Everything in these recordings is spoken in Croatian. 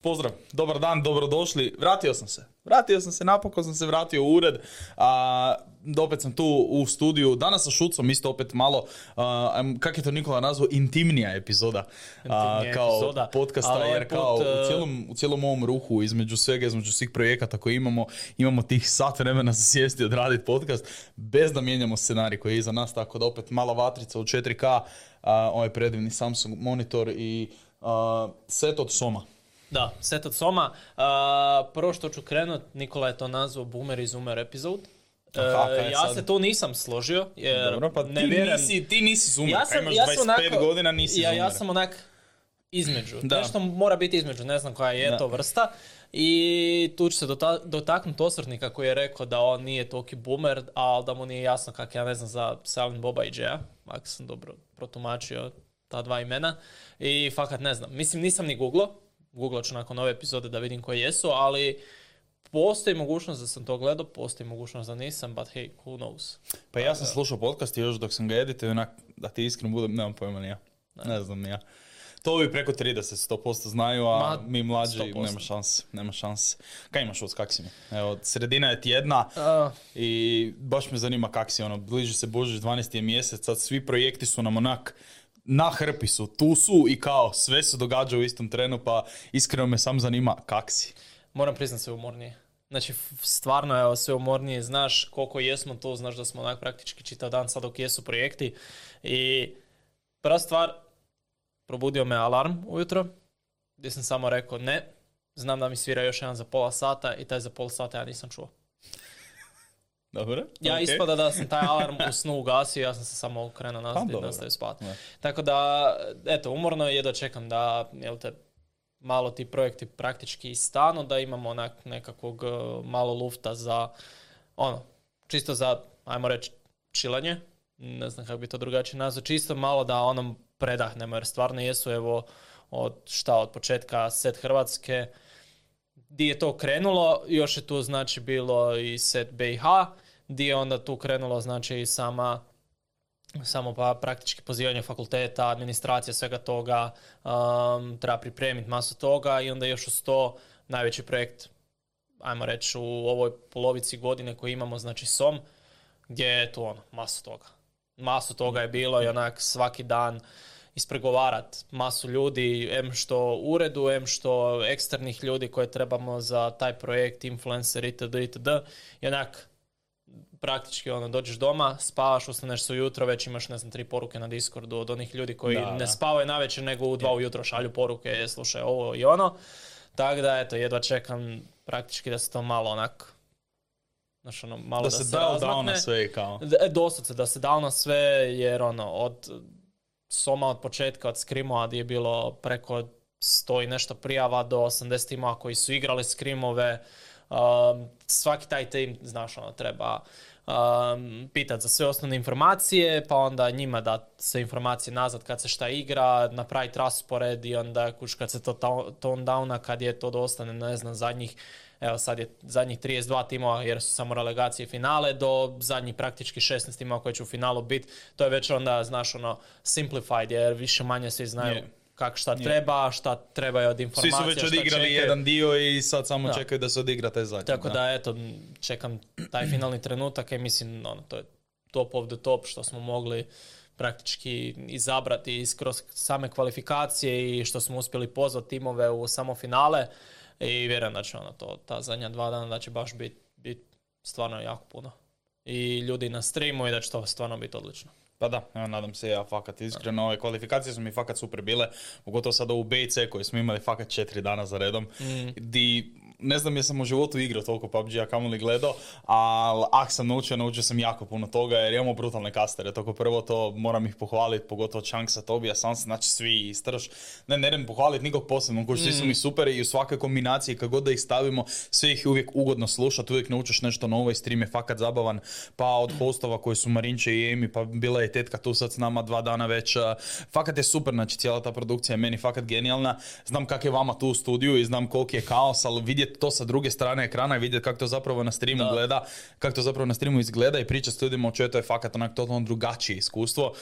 Pozdrav, dobar dan, dobrodošli. Vratio sam se. Vratio sam se, napokon sam se vratio u ured. A, opet sam tu u studiju. Danas sa Šucom isto opet malo, a, kak je to Nikola nazvao, intimnija epizoda. A, kao epizoda. podcasta, Ali ovaj jer kao u e, cijelom, u cijelom ovom ruhu, između svega, između svih projekata koje imamo, imamo tih sat vremena za sjesti i odraditi podcast, bez da mijenjamo scenarij koji je iza nas, tako da opet mala vatrica u 4K, a, ovaj predivni Samsung monitor i set od Soma. Da, set od Soma. A, prvo što ću krenut, Nikola je to nazvao Boomer i Zoomer epizode. E, Aha, kaj je ja sad? se tu nisam složio, jer Dobro, pa ne ti, vjerujem... nisi, ti nisi zoomer, ja sam, imaš ja 25 sam onako, godina, nisi ja, zoomer. ja sam onak između. Da. Nešto mora biti između, ne znam koja je Da. to vrsta. I tu ću se dota- dotaknuti osvrtnika koji je rekao da on nije toliki boomer, ali da mu nije jasno kak ja ne znam za Silent Boba i Jaya, ako sam dobro protumačio ta dva imena. I fakat ne znam. Mislim, nisam ni googlo. Googlat ću nakon ove epizode da vidim koje jesu, ali postoji mogućnost da sam to gledao, postoji mogućnost da nisam, but hey, who knows. Pa ja sam slušao podcast i još dok sam ga editio, onak, da ti iskreno budem, nemam pojma ni ja. Ne znam ni ja. To ovi preko 30 100% znaju, a Ma, mi mlađi 100%. nema šanse, nema šanse. Kaj imaš od kak si mi? Evo, sredina je tjedna Uh, i baš me zanima kak si, ono, bliži se Božić, 12. je mjesec, sad svi projekti su nam onak, na hrpi su, tu su i kao, sve se događa u istom trenu, pa iskreno me sam zanima kak si. Moram priznat sve umornije. Znači, stvarno je sve umornije. Znaš koliko jesmo tu, znaš da smo onak praktički čitav dan sad dok jesu projekti. I prva stvar, probudio me alarm ujutro, gdje sam samo rekao ne, znam da mi svira još jedan za pola sata i taj za pola sata ja nisam čuo. Dobro? Ja ok. ispada da sam taj alarm u snu ugasio, ja sam se samo okrenuo Pa, nazad i nastavio spati. Da. Tako da, eto, umorno je jedva čekam da, jel te, malo ti projekti praktički stanu, da imamo onak nekakvog eh, malo lufta za, ono, čisto za, ajmo reći, čilanje, ne znam kako bi to drugačije nazvao, čisto malo da onom predahnemo, jer stvarno jesu, evo, od šta, od početka set Hrvatske, di je to krenulo, još je tu znači bilo i set BiH, di je onda tu krenulo znači i sama samo pa praktički pozivanje fakulteta, administracija svega toga, um, treba pripremiti masu toga i onda još uz to najveći projekt, ajmo reći u ovoj polovici godine koji imamo, znači SOM, gdje je tu ono, masu toga. Masu toga je bilo i onak svaki dan ispregovarat masu ljudi, em što u uredu, em što eksternih ljudi koje trebamo za taj projekt, influencer itd. itd. I onak praktički ono, dođeš doma, spavaš, ustaneš se ujutro, već imaš, ne znam, tri poruke na Discordu od onih ljudi koji Da, ne da. spavaju navečer, nego u dva ujutro šalju poruke, "E, slušaj ovo i ono. Tako da, eto, jedva čekam praktički da se to malo onak, znaš, ono, malo Da da, se se dao na sve kao. E, Doslovce, da se dao na sve, jer ono, od Soma od početka, od Skrimova gdje je bilo preko 100 i nešto prijava do 80 timova koji su igrali Skrimove, um, svaki taj tim, znaš, ono, treba um, pitat za sve osnovne informacije, pa onda njima da se informacije nazad kad se šta igra, napraviti raspored i onda kuš kad se to ta- tone downa, kad je to dostane, ne znam, zadnjih Evo sad je zadnjih 32 timova jer su samo relegacije finale do zadnjih praktički 16 timova koji će u finalu biti. To je već onda, znaš, ono, simplified jer više manje svi znaju Je. kak šta treba, šta trebaju od Svi informacija, su već odigrali čekaju. jedan dio i sad samo Da. čekaju da se odigra taj zadnji. Tako da, eto, čekam taj finalni trenutak i mislim, ono, to je top of the top što smo mogli praktički izabrati iz kroz same kvalifikacije i što smo uspjeli pozvati timove u samo finale i vjerujem da će ono to, ta zadnja dva dana da će baš biti bit stvarno jako puno. I ljudi na streamu i da će to stvarno biti odlično. Pa da, evo, nadam se ja fakat iskreno. Ove kvalifikacije su mi fakat super bile, pogotovo sad ovu B i C koju smo imali fakat četiri dana za redom. Mm. Di, ne znam jesam u životu igrao toliko PUBG-a kamoli gledao, ali ak sam naučio, naučio sam jako puno toga jer imamo brutalne kastere. Toko prvo to moram ih pohvaliti, pogotovo Chunksa, Tobija, Sans, znači svi istrš. Ne, ne idem pohvaliti nikog posebno, kuži, svi su mi super i u svakoj kombinaciji kako god da ih stavimo, sve ih je uvijek ugodno slušati, uvijek naučiš nešto novo i stream je fakat zabavan. Pa od hostova koji su Marinče i Emi, pa bila je tetka tu sad s nama dva dana već. Fakat je super, znači cijela ta produkcija je meni fakat genijalna. Znam kak je vama tu u studiju i znam koliki je kaos, ali vidjeti to sa druge strane ekrana i vidjeti kako to zapravo na streamu Da. gleda, kako to zapravo na streamu izgleda i priča s ljudima o čemu to je fakat onak totalno drugačije iskustvo.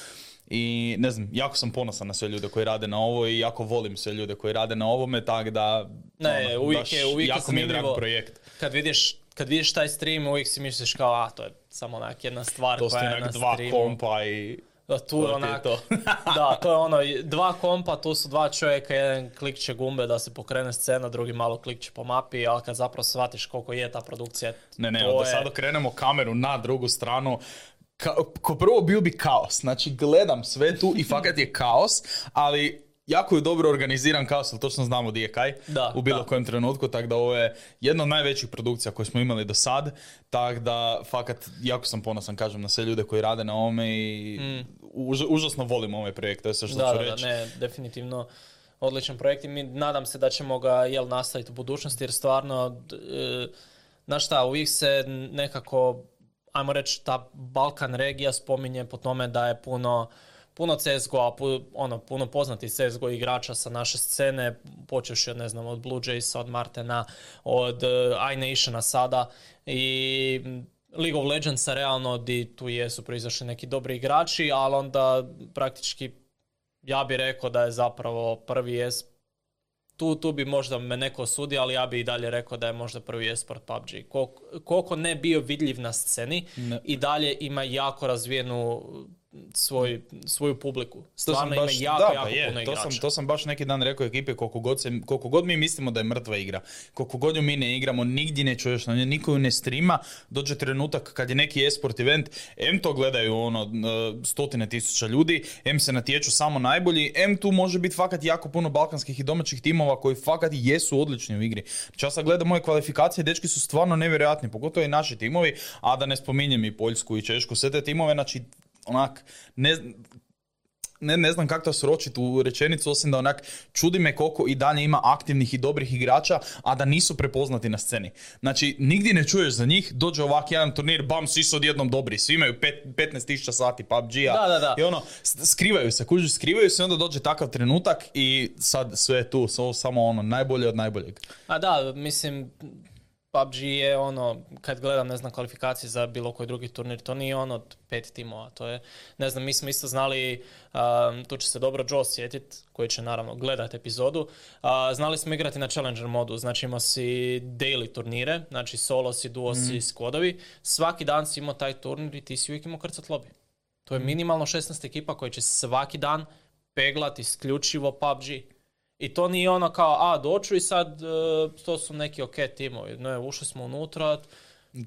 I ne znam, jako sam ponosan na sve ljude koji rade na ovo i jako volim sve ljude koji rade na ovome, tako da Ne, ono, uvijek je- uvijek je jako mi je drag projekt. Kad vidiš, kad vidiš taj stream, uvijek si misliš kao, a, to je samo onak jedna stvar To koja je na dva streamu. kompa i Da, tu to je onak, to. da, to je ono, dva kompa, tu su dva čovjeka, jedan klikće gumbe da se pokrene scena, drugi malo klikće po mapi, ali kad zapravo shvatiš koliko je ta produkcija, Ne, ne, da je- sad okrenemo kameru na drugu stranu, ka, ko prvo bio bi kaos. Znači, gledam sve tu i fakat je kaos, ali jako je dobro organiziran ali točno znamo di je kaj Da, u bilo da. kojem trenutku, tako da ovo je jedna od najvećih produkcija koje smo imali do sad, tako da fakat jako sam ponosan, kažem, na sve ljude koji rade na ovome i uža- užasno volim ovaj projekt, to je sve što Mm. Da, ću da, da, reći. ne, definitivno odličan projekt i mi nadam se da ćemo ga jel nastaviti u budućnosti jer stvarno, e, znaš šta, uvijek se nekako, ajmo reći, ta Balkan regija spominje po tome da je puno puno CSGO-a, pu- ono, puno poznatih CSGO igrača sa naše scene, počeš od, ne znam, od Blue Jaysa, od Martena, od uh, iNationa sada i mm, League of Legendsa realno di tu jesu proizašli neki dobri igrači, ali onda praktički ja bih rekao da je zapravo prvi es tu, tu bi možda me neko osudio, ali ja bi i dalje rekao da je možda prvi esport PUBG. Koliko, koliko ne bio vidljiv na sceni Ne. i dalje ima jako razvijenu svoj, svoju publiku. Sam Stvarno ima baš, jako, da, jako pa je, puno to sam, to sam baš neki dan rekao ekipe koliko god, se, koliko god mi mislimo da je mrtva igra, koliko god ju mi ne igramo, nigdje ne čuješ na njoj, niko ju ne strima, dođe trenutak kad je neki esport event, em to gledaju ono stotine tisuća ljudi, em se natječu samo najbolji, em tu može biti fakat jako puno balkanskih i domaćih timova koji fakat jesu odlični u igri. Sad gledam moje kvalifikacije, dečki su stvarno nevjerojatni, pogotovo i naši timovi, a da ne spominjem i Poljsku i Češku, sve te timove, znači onak, ne, ne, ne znam kako to sročiti u rečenicu, osim da onak čudi me koliko i dalje ima aktivnih i dobrih igrača, a da nisu prepoznati na sceni. Znači, nigdje ne čuješ za njih, dođe ovak jedan turnir, bam, svi su odjednom dobri, svi imaju pet, 15.000 sati PUBG-a. Da, da, da. I ono, skrivaju se, kužiš, skrivaju se, onda dođe takav trenutak i sad sve je tu, so- samo ono, najbolje od najboljeg. A da, mislim, PUBG je ono, kad gledam, ne znam, kvalifikacije za bilo koji drugi turnir, to nije ono od pet timova, to je, ne znam, mi smo isto znali, um, tu će se dobro Joe sjetit, koji će naravno gledat epizodu, a, znali smo igrati na Challenger modu, znači imao si daily turnire, znači solo si, duo si, skodovi, svaki dan si imao taj turnir i ti si uvijek imao krcat lobby. To je minimalno 16 ekipa koji će svaki dan peglat isključivo PUBG. I to nije ono kao, a doću i sad e, to su neki ok timovi. Ne, ušli smo unutra,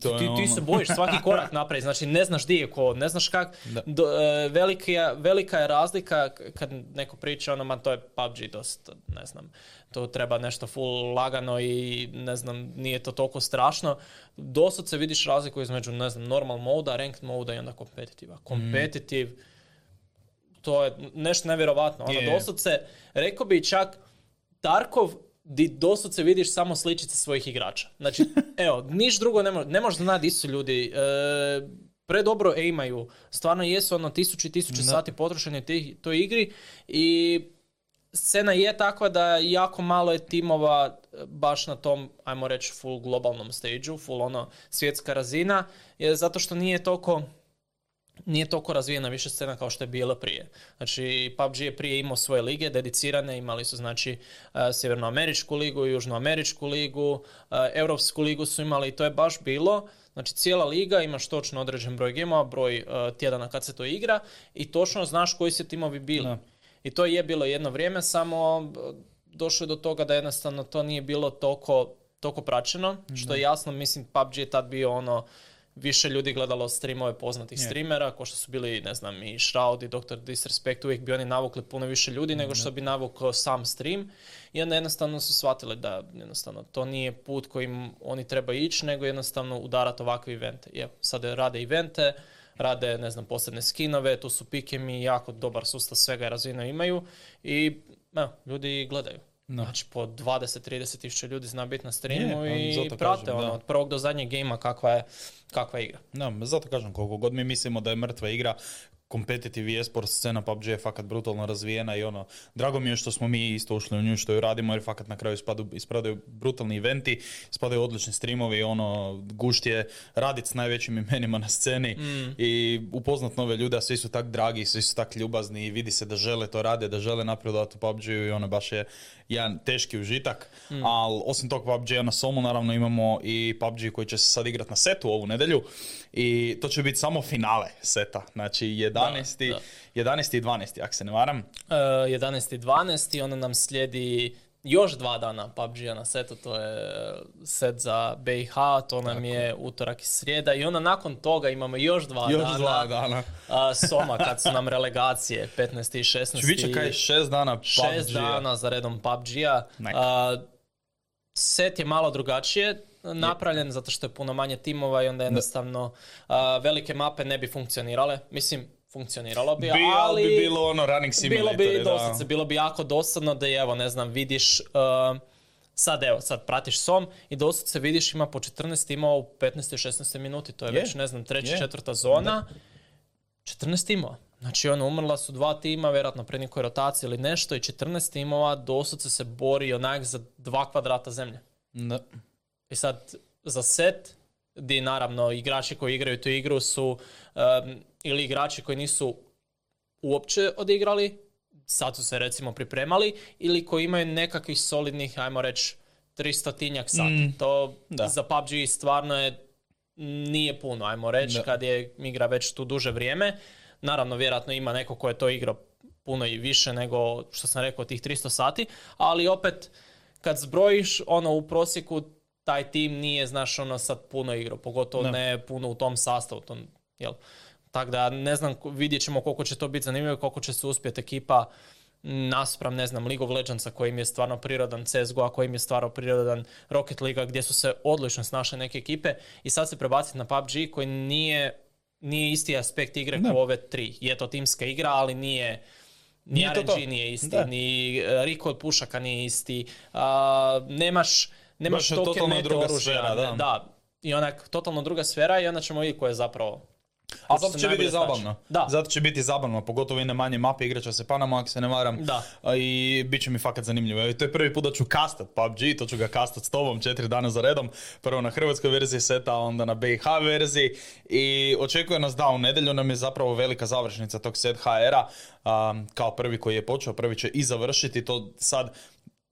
To ti, ti ono- se bojiš svaki korak napraviti, znači ne znaš di je ko, ne znaš kak, do- e, velika, je- velika je razlika kad neko priča ono, ma to je PUBG dosta, ne znam, to treba nešto full lagano i ne znam, nije to toliko strašno. Dosad se vidiš razliku između, ne znam, normal moda, ranked moda i onda kompetitiva. Kompetitiv, to je nešto nevjerovatno. Ono, Je. doslovce, rekao bi čak, Tarkov, di doslovce vidiš samo sličice svojih igrača. Znači, evo, niš drugo ne, mo- ne možeš znati di su ljudi. E, predobro imaju. Stvarno jesu ono tisući i tisući sati potrošeni tih- toj igri i scena je takva da jako malo je timova e, baš na tom, ajmo reći, full globalnom stage full ono svjetska razina, je zato što nije toliko nije toliko razvijena više scena kao što je bila prije. Znači, PUBG je prije imao svoje lige dedicirane, imali su znači e, Sjevernoameričku ligu, Južnoameričku ligu, e, Europsku ligu su imali i to je baš bilo. Znači, cijela liga, imaš točno određen broj gemova, broj e, tjedana kad se to igra i točno znaš koji se timovi bili. Da. I to je bilo jedno vrijeme, samo došlo je do toga da jednostavno to nije bilo toliko, toliko praćeno, što je jasno, mislim, PUBG je tad bio ono, više ljudi gledalo streamove poznatih streamera, ko što su bili, ne znam, i Shroud i Dr. Disrespect, uvijek bi oni navukli puno više ljudi nego što bi navukao sam stream. I onda jednostavno su shvatili da jednostavno to nije put kojim oni treba ići, nego jednostavno udarati ovakve evente. I evo, sad rade evente, rade, ne znam, posebne skinove, tu su pikemi, jako dobar sustav svega i razvijeno imaju i evo, ljudi gledaju. Da. Znači po 20-30 tisuća ljudi zna biti na streamu Je, i prate kažem, ono, da. od prvog do zadnjeg gejma kakva je, kakva je igra. Da, zato kažem, koliko god mi mislimo da je mrtva igra, competitive i esport scena PUBG je fakat brutalno razvijena i ono, drago mi je što smo mi isto ušli u nju što ju radimo jer fakat na kraju ispadu, ispadaju brutalni eventi, ispadaju odlični streamovi, ono, gušt je radit s najvećim imenima na sceni Mm. i upoznat nove ljude, a svi su tak dragi, svi su tak ljubazni i vidi se da žele to rade, da žele napredovati u PUBG-u i ono baš je jedan teški užitak, Mm. ali osim tog PUBG-a na Somu naravno imamo i PUBG koji će se sad igrat na setu ovu nedjelju i to će biti samo finale seta, znači 11. Da, 11. i 12. ako se ne varam. Uh, 11. i 12. onda nam slijedi još dva dana PUBG-a na setu, to je set za BiH, to nam je utorak i srijeda i onda nakon toga imamo još dva Još dana, dva dana. a, Soma kad su nam relegacije 15. i 16. Znači, bit će kaj šest dana PUBG-a. Šest dana za redom PUBG-a. A, set je malo drugačije napravljen zato što je puno manje timova i onda jednostavno a, velike mape ne bi funkcionirale. Mislim, funkcioniralo bi, Bi, ali bi bilo ono running simulator. bilo bi doslovce, bilo bi jako dosadno da je, evo, ne znam, vidiš, uh, sad evo, sad pratiš SOM i doslovce vidiš ima po 14 timova u 15. i 16. minuti, to je, Je. već, ne znam, treća, Je. četvrta zona, 14 timova. Znači, ono, umrla su dva tima, vjerojatno pred nekoj rotaciji ili nešto i 14 timova doslovce se bori onak za dva kvadrata zemlje. Da. I sad, za set, gdje naravno igrači koji igraju tu igru su um, ili igrači koji nisu uopće odigrali, sad su se recimo pripremali, ili koji imaju nekakvih solidnih, ajmo reći, 300 tinjak sati. Mm, to da. za PUBG stvarno je nije puno, ajmo reći, kad je igra već tu duže vrijeme. Naravno, vjerojatno ima neko ko je to igrao puno i više nego što sam rekao tih 300 sati, ali opet kad zbrojiš ono u prosjeku taj tim nije znaš ono sad puno igrao, pogotovo Da. ne puno u tom sastavu, tom, jel? Tako da ne znam, vidjet ćemo koliko će to biti zanimljivo, i koliko će se uspjeti ekipa naspram, ne znam, League of Legendsa kojim je stvarno prirodan CSGO, kojim je stvarno prirodan Rocket League gdje su se odlično snašle neke ekipe i sad se prebaciti na PUBG koji nije, nije isti aspekt igre kao ove tri. Je to timska igra, ali nije ni Nije to RNG to. nije isti, Da. ni e, recoil pušaka nije isti, a, nemaš, nemaš totalno druga oružja, sfera, da. da. I onak, totalno druga sfera i onda ćemo vidjeti ko je zapravo A zato se će biti zabavno. Da. Zato će biti zabavno, pogotovo i na manje mape, igrat će se Panama, ako se ne varam. Da. I bit će mi fakat zanimljivo. I to je prvi put da ću kastat PUBG, to ću ga kastat s tobom četiri dana za redom. Prvo na hrvatskoj verziji seta, onda na BiH verziji. I očekuje nas da u nedjelju nam je zapravo velika završnica tog set HR-a. kao prvi koji je počeo, prvi će i završiti. To sad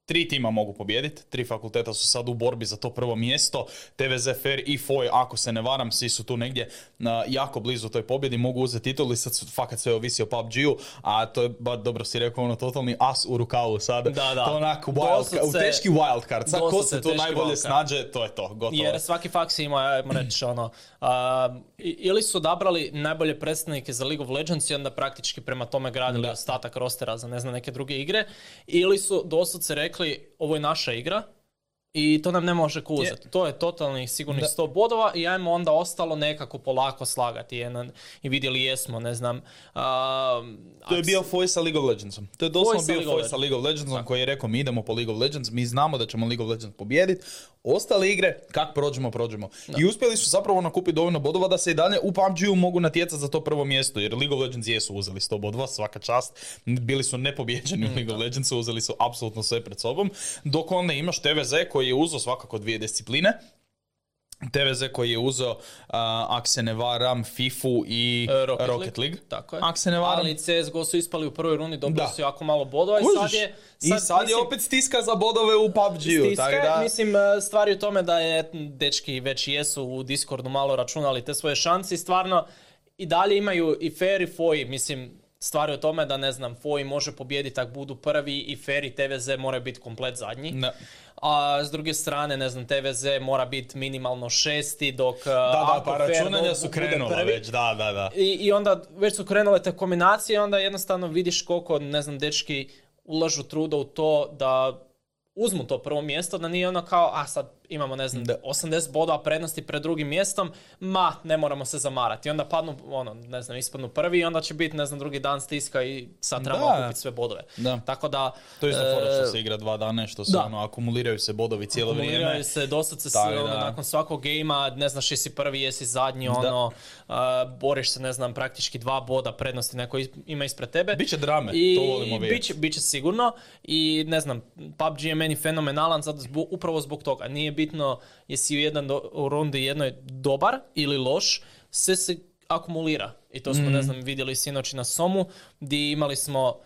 Tri tima mogu pobijediti, tri fakulteta su sad u borbi za to prvo mjesto. TVZ Fair i FOI, ako se ne varam, svi su tu negdje na, jako blizu toj pobjedi, mogu uzeti titul i sad su, fakat sve ovisi o PUBG-u, a to je, ba, dobro si rekao, ono totalni as u rukavu sad. Da, da. To onak wild, u teški wild card. Sad ko se tu najbolje snađe, to je to, gotovo. Jer svaki faks ima, ajmo reći, ono, a, i- ili su odabrali najbolje predstavnike za League of Legends i onda praktički prema tome gradili ostatak rostera za ne znam neke druge igre, ili su doslovce rekli ovo je naša igra i to nam ne može uzeti. To je totalnih sigurnih Da. 100 bodova i ajmo onda ostalo nekako polako slagati. Jedan, I vidjeli jesmo, ne znam, a, To je bio Foy sa League of Legendsom. To je doslovno bio Foy sa League of Legendsom koji je rekao mi idemo po League of Legends, mi znamo da ćemo League of Legends pobijediti. Ostale igre, kak prođemo, prođemo. I uspjeli su zapravo nakupiti dovoljno bodova da se i dalje u PUBG-u mogu natjecati za to prvo mjesto, jer League of Legends jesu uzeli 100 bodova, svaka čast. Bili su nepobjeđeni u League of Legendsu, uzeli su apsolutno sve pred sobom. Dok onda imaš TVZ koji je uzeo svakako dvije discipline. TVZ koji je uzeo, uh, ako se ne varam, FIFU i E, Rocket, Rocket League. Tako je. Ako se ne varam. Ali CSGO su ispali u prvoj rundi, dobili Da. su jako malo bodova i sad je... I sad je mislim, opet stiska za bodove u PUBG-u. stiska je. da- Mislim, e, stvari u tome da je dečki već jesu u Discordu malo računali te svoje šanse i stvarno i dalje imaju i Fair i Foy, mislim, stvari u tome da ne znam, Foy može pobijediti ako budu prvi i Fair i TVZ moraju biti komplet zadnji. Da. A s druge strane, ne znam, TVZ mora biti minimalno šesti, dok Da, da, ako pa računanja su krenula prvi, već, da, da, da. i, I onda već su krenule te kombinacije, onda jednostavno vidiš koliko, ne znam, dečki ulažu truda u to da uzmu to prvo mjesto, da nije ono kao, a sad imamo, ne znam, 80 bodova prednosti pred drugim mjestom, ma, ne moramo se zamarati. I onda padnu, ono, ne znam, ispadnu prvi i onda će biti, ne znam, drugi dan stiska i sad trebamo Da. okupiti sve bodove. Da. Tako da... To je isto fora što e, se igra dva dana, što se da. ono, akumuliraju se bodovi cijelo Akumuliraju vrijeme. se, doslovce se Tako ono, da. nakon svakog gejma, ne znaš jesi prvi, jesi zadnji, ono, a, boriš se, ne znam, praktički dva boda prednosti neko ima ispred tebe. Biće drame, I to volimo vidjeti. biće, biće sigurno i ne znam, PUBG je meni fenomenalan zato zbog, upravo zbog toga. Nije bitno jesi u, jedan do, u rundi jednoj dobar ili loš, sve se akumulira. I to smo, Mhm. ne znam, vidjeli sinoć na Somu, gdje imali smo,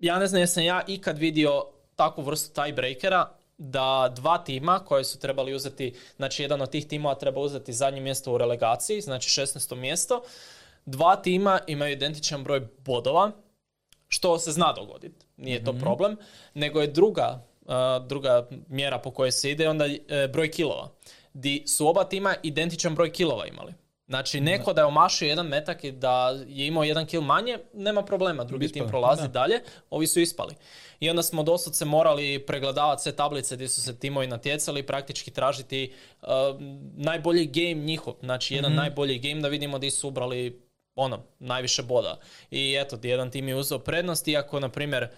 ja ne znam jesam ja ikad vidio takvu vrstu tiebreakera, da dva tima koje su trebali uzeti, znači jedan od tih timova treba uzeti zadnje mjesto u relegaciji, znači 16. mjesto, dva tima imaju identičan broj bodova, što se zna dogoditi, nije to problem, nego je druga, druga mjera po kojoj se ide onda uh, broj kilova. Di su oba tima identičan broj kilova imali. Znači, neko da je omašio jedan metak i da je imao jedan kill manje, nema problema, drugi tim prolazi da. dalje, ovi su ispali. I onda smo doslovce morali pregledavati sve tablice gdje su se timovi natjecali i praktički tražiti uh, najbolji game njihov, znači jedan Mhm. najbolji game da vidimo gdje su ubrali ono, najviše boda. I eto, jedan tim je uzeo prednost, iako, na primjer,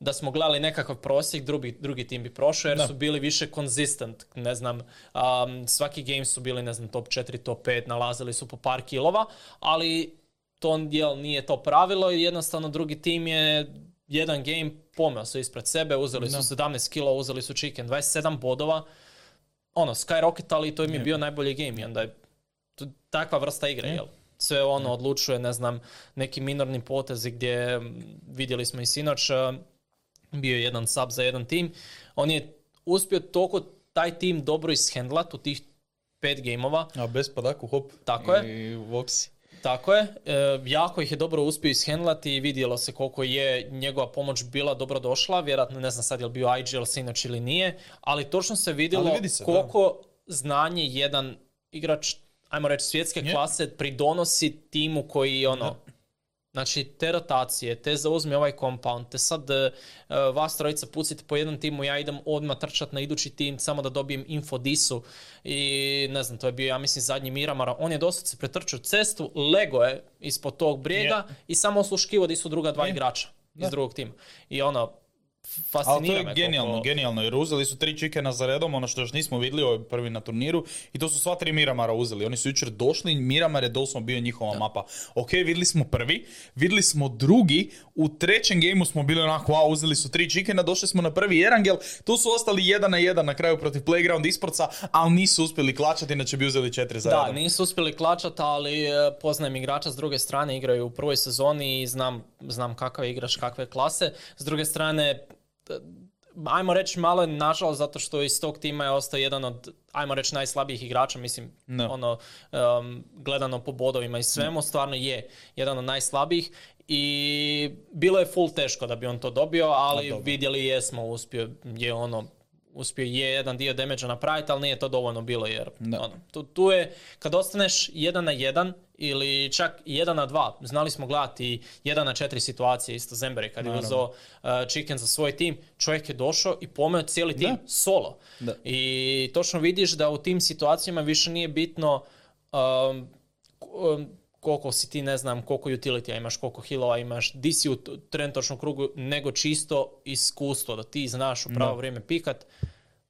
da smo gledali nekakav prosjek, drugi, drugi tim bi prošao jer Da. su bili više consistent, ne znam, um, svaki game su bili, ne znam, top 4, top 5, nalazili su po par kilova, ali to jel, nije to pravilo i jednostavno drugi tim je jedan game pomeo su ispred sebe, uzeli su Da. 17 kilo, uzeli su chicken, 27 bodova, ono, skyrocketali i to im je bio najbolji game i onda je to- takva vrsta igre, jel? Sve ono odlučuje, ne znam, neki minorni potezi gdje vidjeli smo i sinoć, bio je jedan sub za jedan tim. On je uspio toliko taj tim dobro ishendlat u tih pet gameova. A bez padaku hop. Tako je. I voksi. Tako je, e, jako ih je dobro uspio ishendlati i vidjelo se koliko je njegova pomoć bila dobro došla, vjerojatno ne znam sad je li bio IGL sinoć ili nije, ali točno se vidjelo vidi se, da. koliko znanje jedan igrač, ajmo reći svjetske Je. klase, pridonosi timu koji ono, Znači, te rotacije, te zauzmi ovaj compound, te sad e, vas trojica pucite po jednom timu, ja idem odmah trčat na idući tim samo da dobijem info disu i ne znam, to je bio, ja mislim, zadnji Miramara. On je doslovce pretrčao cestu, lego je ispod tog brijega i samo osluškivo di su druga dva igrača iz drugog tima. I ono, Ali fascinira to je me genijalno, koliko- genijalno, jer uzeli su tri čikena za redom, ono što još nismo vidjeli, ovo je prvi na turniru, i to su sva tri Miramara uzeli. Oni su jučer došli, Miramar je doslovno bio njihova mapa. Ok, vidjeli smo prvi, vidjeli smo drugi, u trećem gameu smo bili onako, wow, uzeli su tri čikena, došli smo na prvi Erangel, tu su ostali jedan na jedan na kraju protiv Playground Isporca, ali nisu uspjeli klačati, inače bi uzeli četiri za Da, redom. nisu uspjeli klačat, ali e, poznajem igrača s druge strane, igraju u prvoj sezoni i znam, znam kakav je igrač, kakve klase. S druge strane, ajmo reći malo je nažalost zato što iz tog tima je ostao jedan od, ajmo reći, najslabijih igrača, mislim, Da. ono, um, gledano po bodovima i svemu, stvarno je jedan od najslabijih i bilo je full teško da bi on to dobio, ali dobro. vidjeli jesmo, uspio je ono, uspio je jedan dio damage napraviti, ali nije to dovoljno bilo jer Da. ono, tu, tu je, kad ostaneš jedan na jedan ili čak jedan na dva, znali smo gledati jedan na četiri situacije, isto Zemberi kad je Naravno. uzeo uh, Chicken za svoj tim, čovjek je došao i pomeo cijeli tim Da. solo. Da. I točno vidiš da u tim situacijama više nije bitno um, um, koliko si ti, ne znam, koliko utility imaš, koliko healova imaš, di si u t- trenutačnom krugu, nego čisto iskustvo, da ti znaš u pravo Da. vrijeme pikat,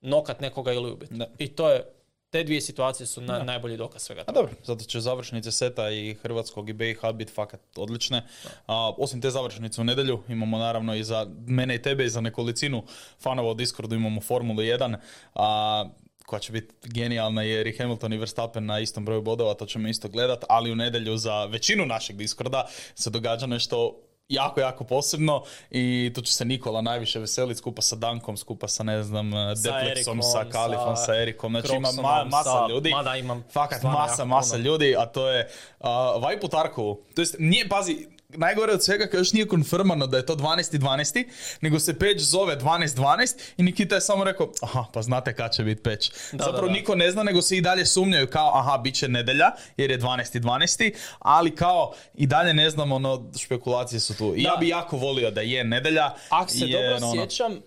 nokat nekoga ili ubit. Da. I to je, te dvije situacije su na, najbolji dokaz svega A toga. dobro, zato će završnice seta i Hrvatskog i BiH biti fakat odlične. A, osim te završnice u nedjelju imamo naravno i za mene i tebe i za nekolicinu fanova u Discordu imamo Formulu 1. A, koja će biti genijalna jer i Hamilton i Verstappen na istom broju bodova, to ćemo isto gledat, ali u nedjelju za većinu našeg Discorda se događa nešto jako, jako posebno i tu će se Nikola najviše veseliti skupa sa Dankom, skupa sa ne znam, Deplexom, sa Kalifom, sa sa Erikom, znači ima ma- masa sa- ljudi. mada imam Fakat masa, masa ljudi, a to je uh, Vibe u Tarkovu. To jest, nije, pazi, najgore od svega kad još nije konfirmano da je to 12.12. nego se peć zove 12.12 i Nikita je samo rekao, aha, pa znate kad će biti peć. Da, Zapravo da, da. niko ne zna, nego se i dalje sumnjaju kao, aha, bit će nedelja, jer je 12.12. Ali kao, i dalje ne znamo, ono, špekulacije su tu. I ja bi jako volio da je nedelja. Ako se jer, dobro ono, sjećam,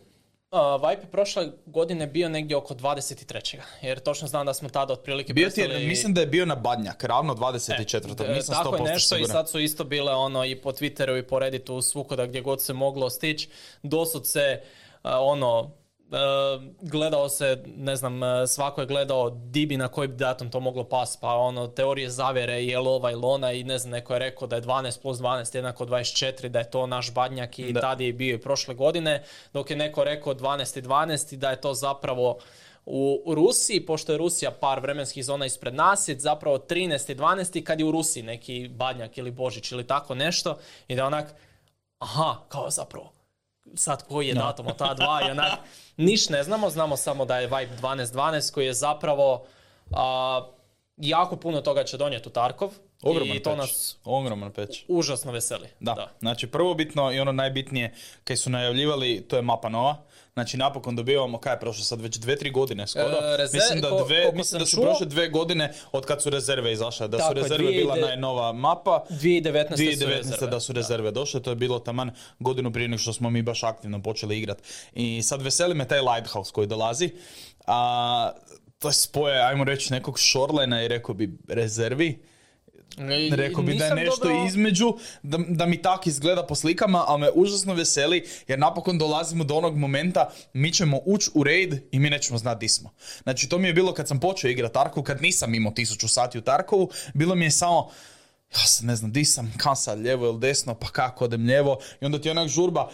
Uh, Vibe je prošle godine bio negdje oko 23. Jer točno znam da smo tada otprilike Bio ti je, prestali- mislim da je bio na Badnjak, ravno 24. E, nisam Tako je 100% nešto i siguran. sad su isto bile ono i po Twitteru i po Redditu svukuda gdje god se moglo stići. Dosud se uh, ono uh, gledao se, ne znam, uh, svako je gledao di bi na koji bi datum to moglo pas, pa ono teorije zavjere je li ova ili ona i ne znam, neko je rekao da je 12 plus 12 jednako 24, da je to naš badnjak i Da. tad je bio i prošle godine, dok je neko rekao 12 i 12 i da je to zapravo u u Rusiji, pošto je Rusija par vremenskih zona ispred nas, je zapravo 13. i 12. kad je u Rusiji neki badnjak ili božić ili tako nešto i da onak, aha, kao zapravo, sad koji je datum od ta dva i onak, niš ne znamo, znamo samo da je Vibe 12.12 koji je zapravo a, jako puno toga će donijeti u Tarkov Ogroman i to nas Ogroman peć. užasno veseli. Da. znači prvobitno i ono najbitnije kaj su najavljivali, to je mapa nova. Znači napokon dobivamo, kaj je prošlo sad već dve, tri godine skoro. E, reze- mislim da, ko- dve, koliko mislim da su čuo- prošle dve godine od kad su rezerve izašle. Da Tako su rezerve bila 2009 najnova mapa. 2019. su 2019. rezerve. da su rezerve došle, to je bilo taman godinu prije nego što smo mi baš aktivno počeli igrati. I sad veseli me taj Lighthouse koji dolazi. A, to je spoje, ajmo reći, nekog Shorelina i rekao bi rezervi. Rekao bi da je nešto dobio- između, da, da mi tak izgleda po slikama, ali me užasno veseli jer napokon dolazimo do onog momenta mi ćemo ući u raid i mi nećemo znati di smo. Znači to mi je bilo kad sam počeo igrati Tarkov, kad nisam imao tisuću sati u Tarkovu, bilo mi je samo ja sad ne znam di sam, kam sad, lijevo ili desno, pa kako odem lijevo? I onda ti onak žurba,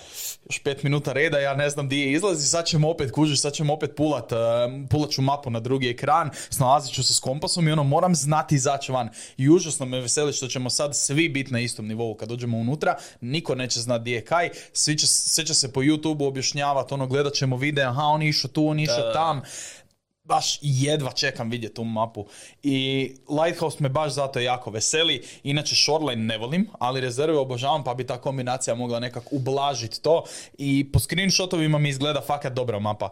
još pet minuta reda, ja ne znam di je izlazi, sad ćemo opet kužiš, sad ćemo opet pulat, uh, pulat ću mapu na drugi ekran, snalazit ću se s kompasom i ono moram znati izaći van. I užasno me veseli što ćemo sad svi biti na istom nivou kad dođemo unutra, niko neće znati di je kaj, svi će, sve će se po YouTube objašnjavati, ono gledat ćemo videa, aha on je išao tu, on išao tam, baš jedva čekam vidjeti tu mapu. I Lighthouse me baš zato jako veseli. Inače Shoreline ne volim, ali rezerve obožavam pa bi ta kombinacija mogla nekako ublažiti to. I po screenshotovima mi izgleda fakat dobra mapa.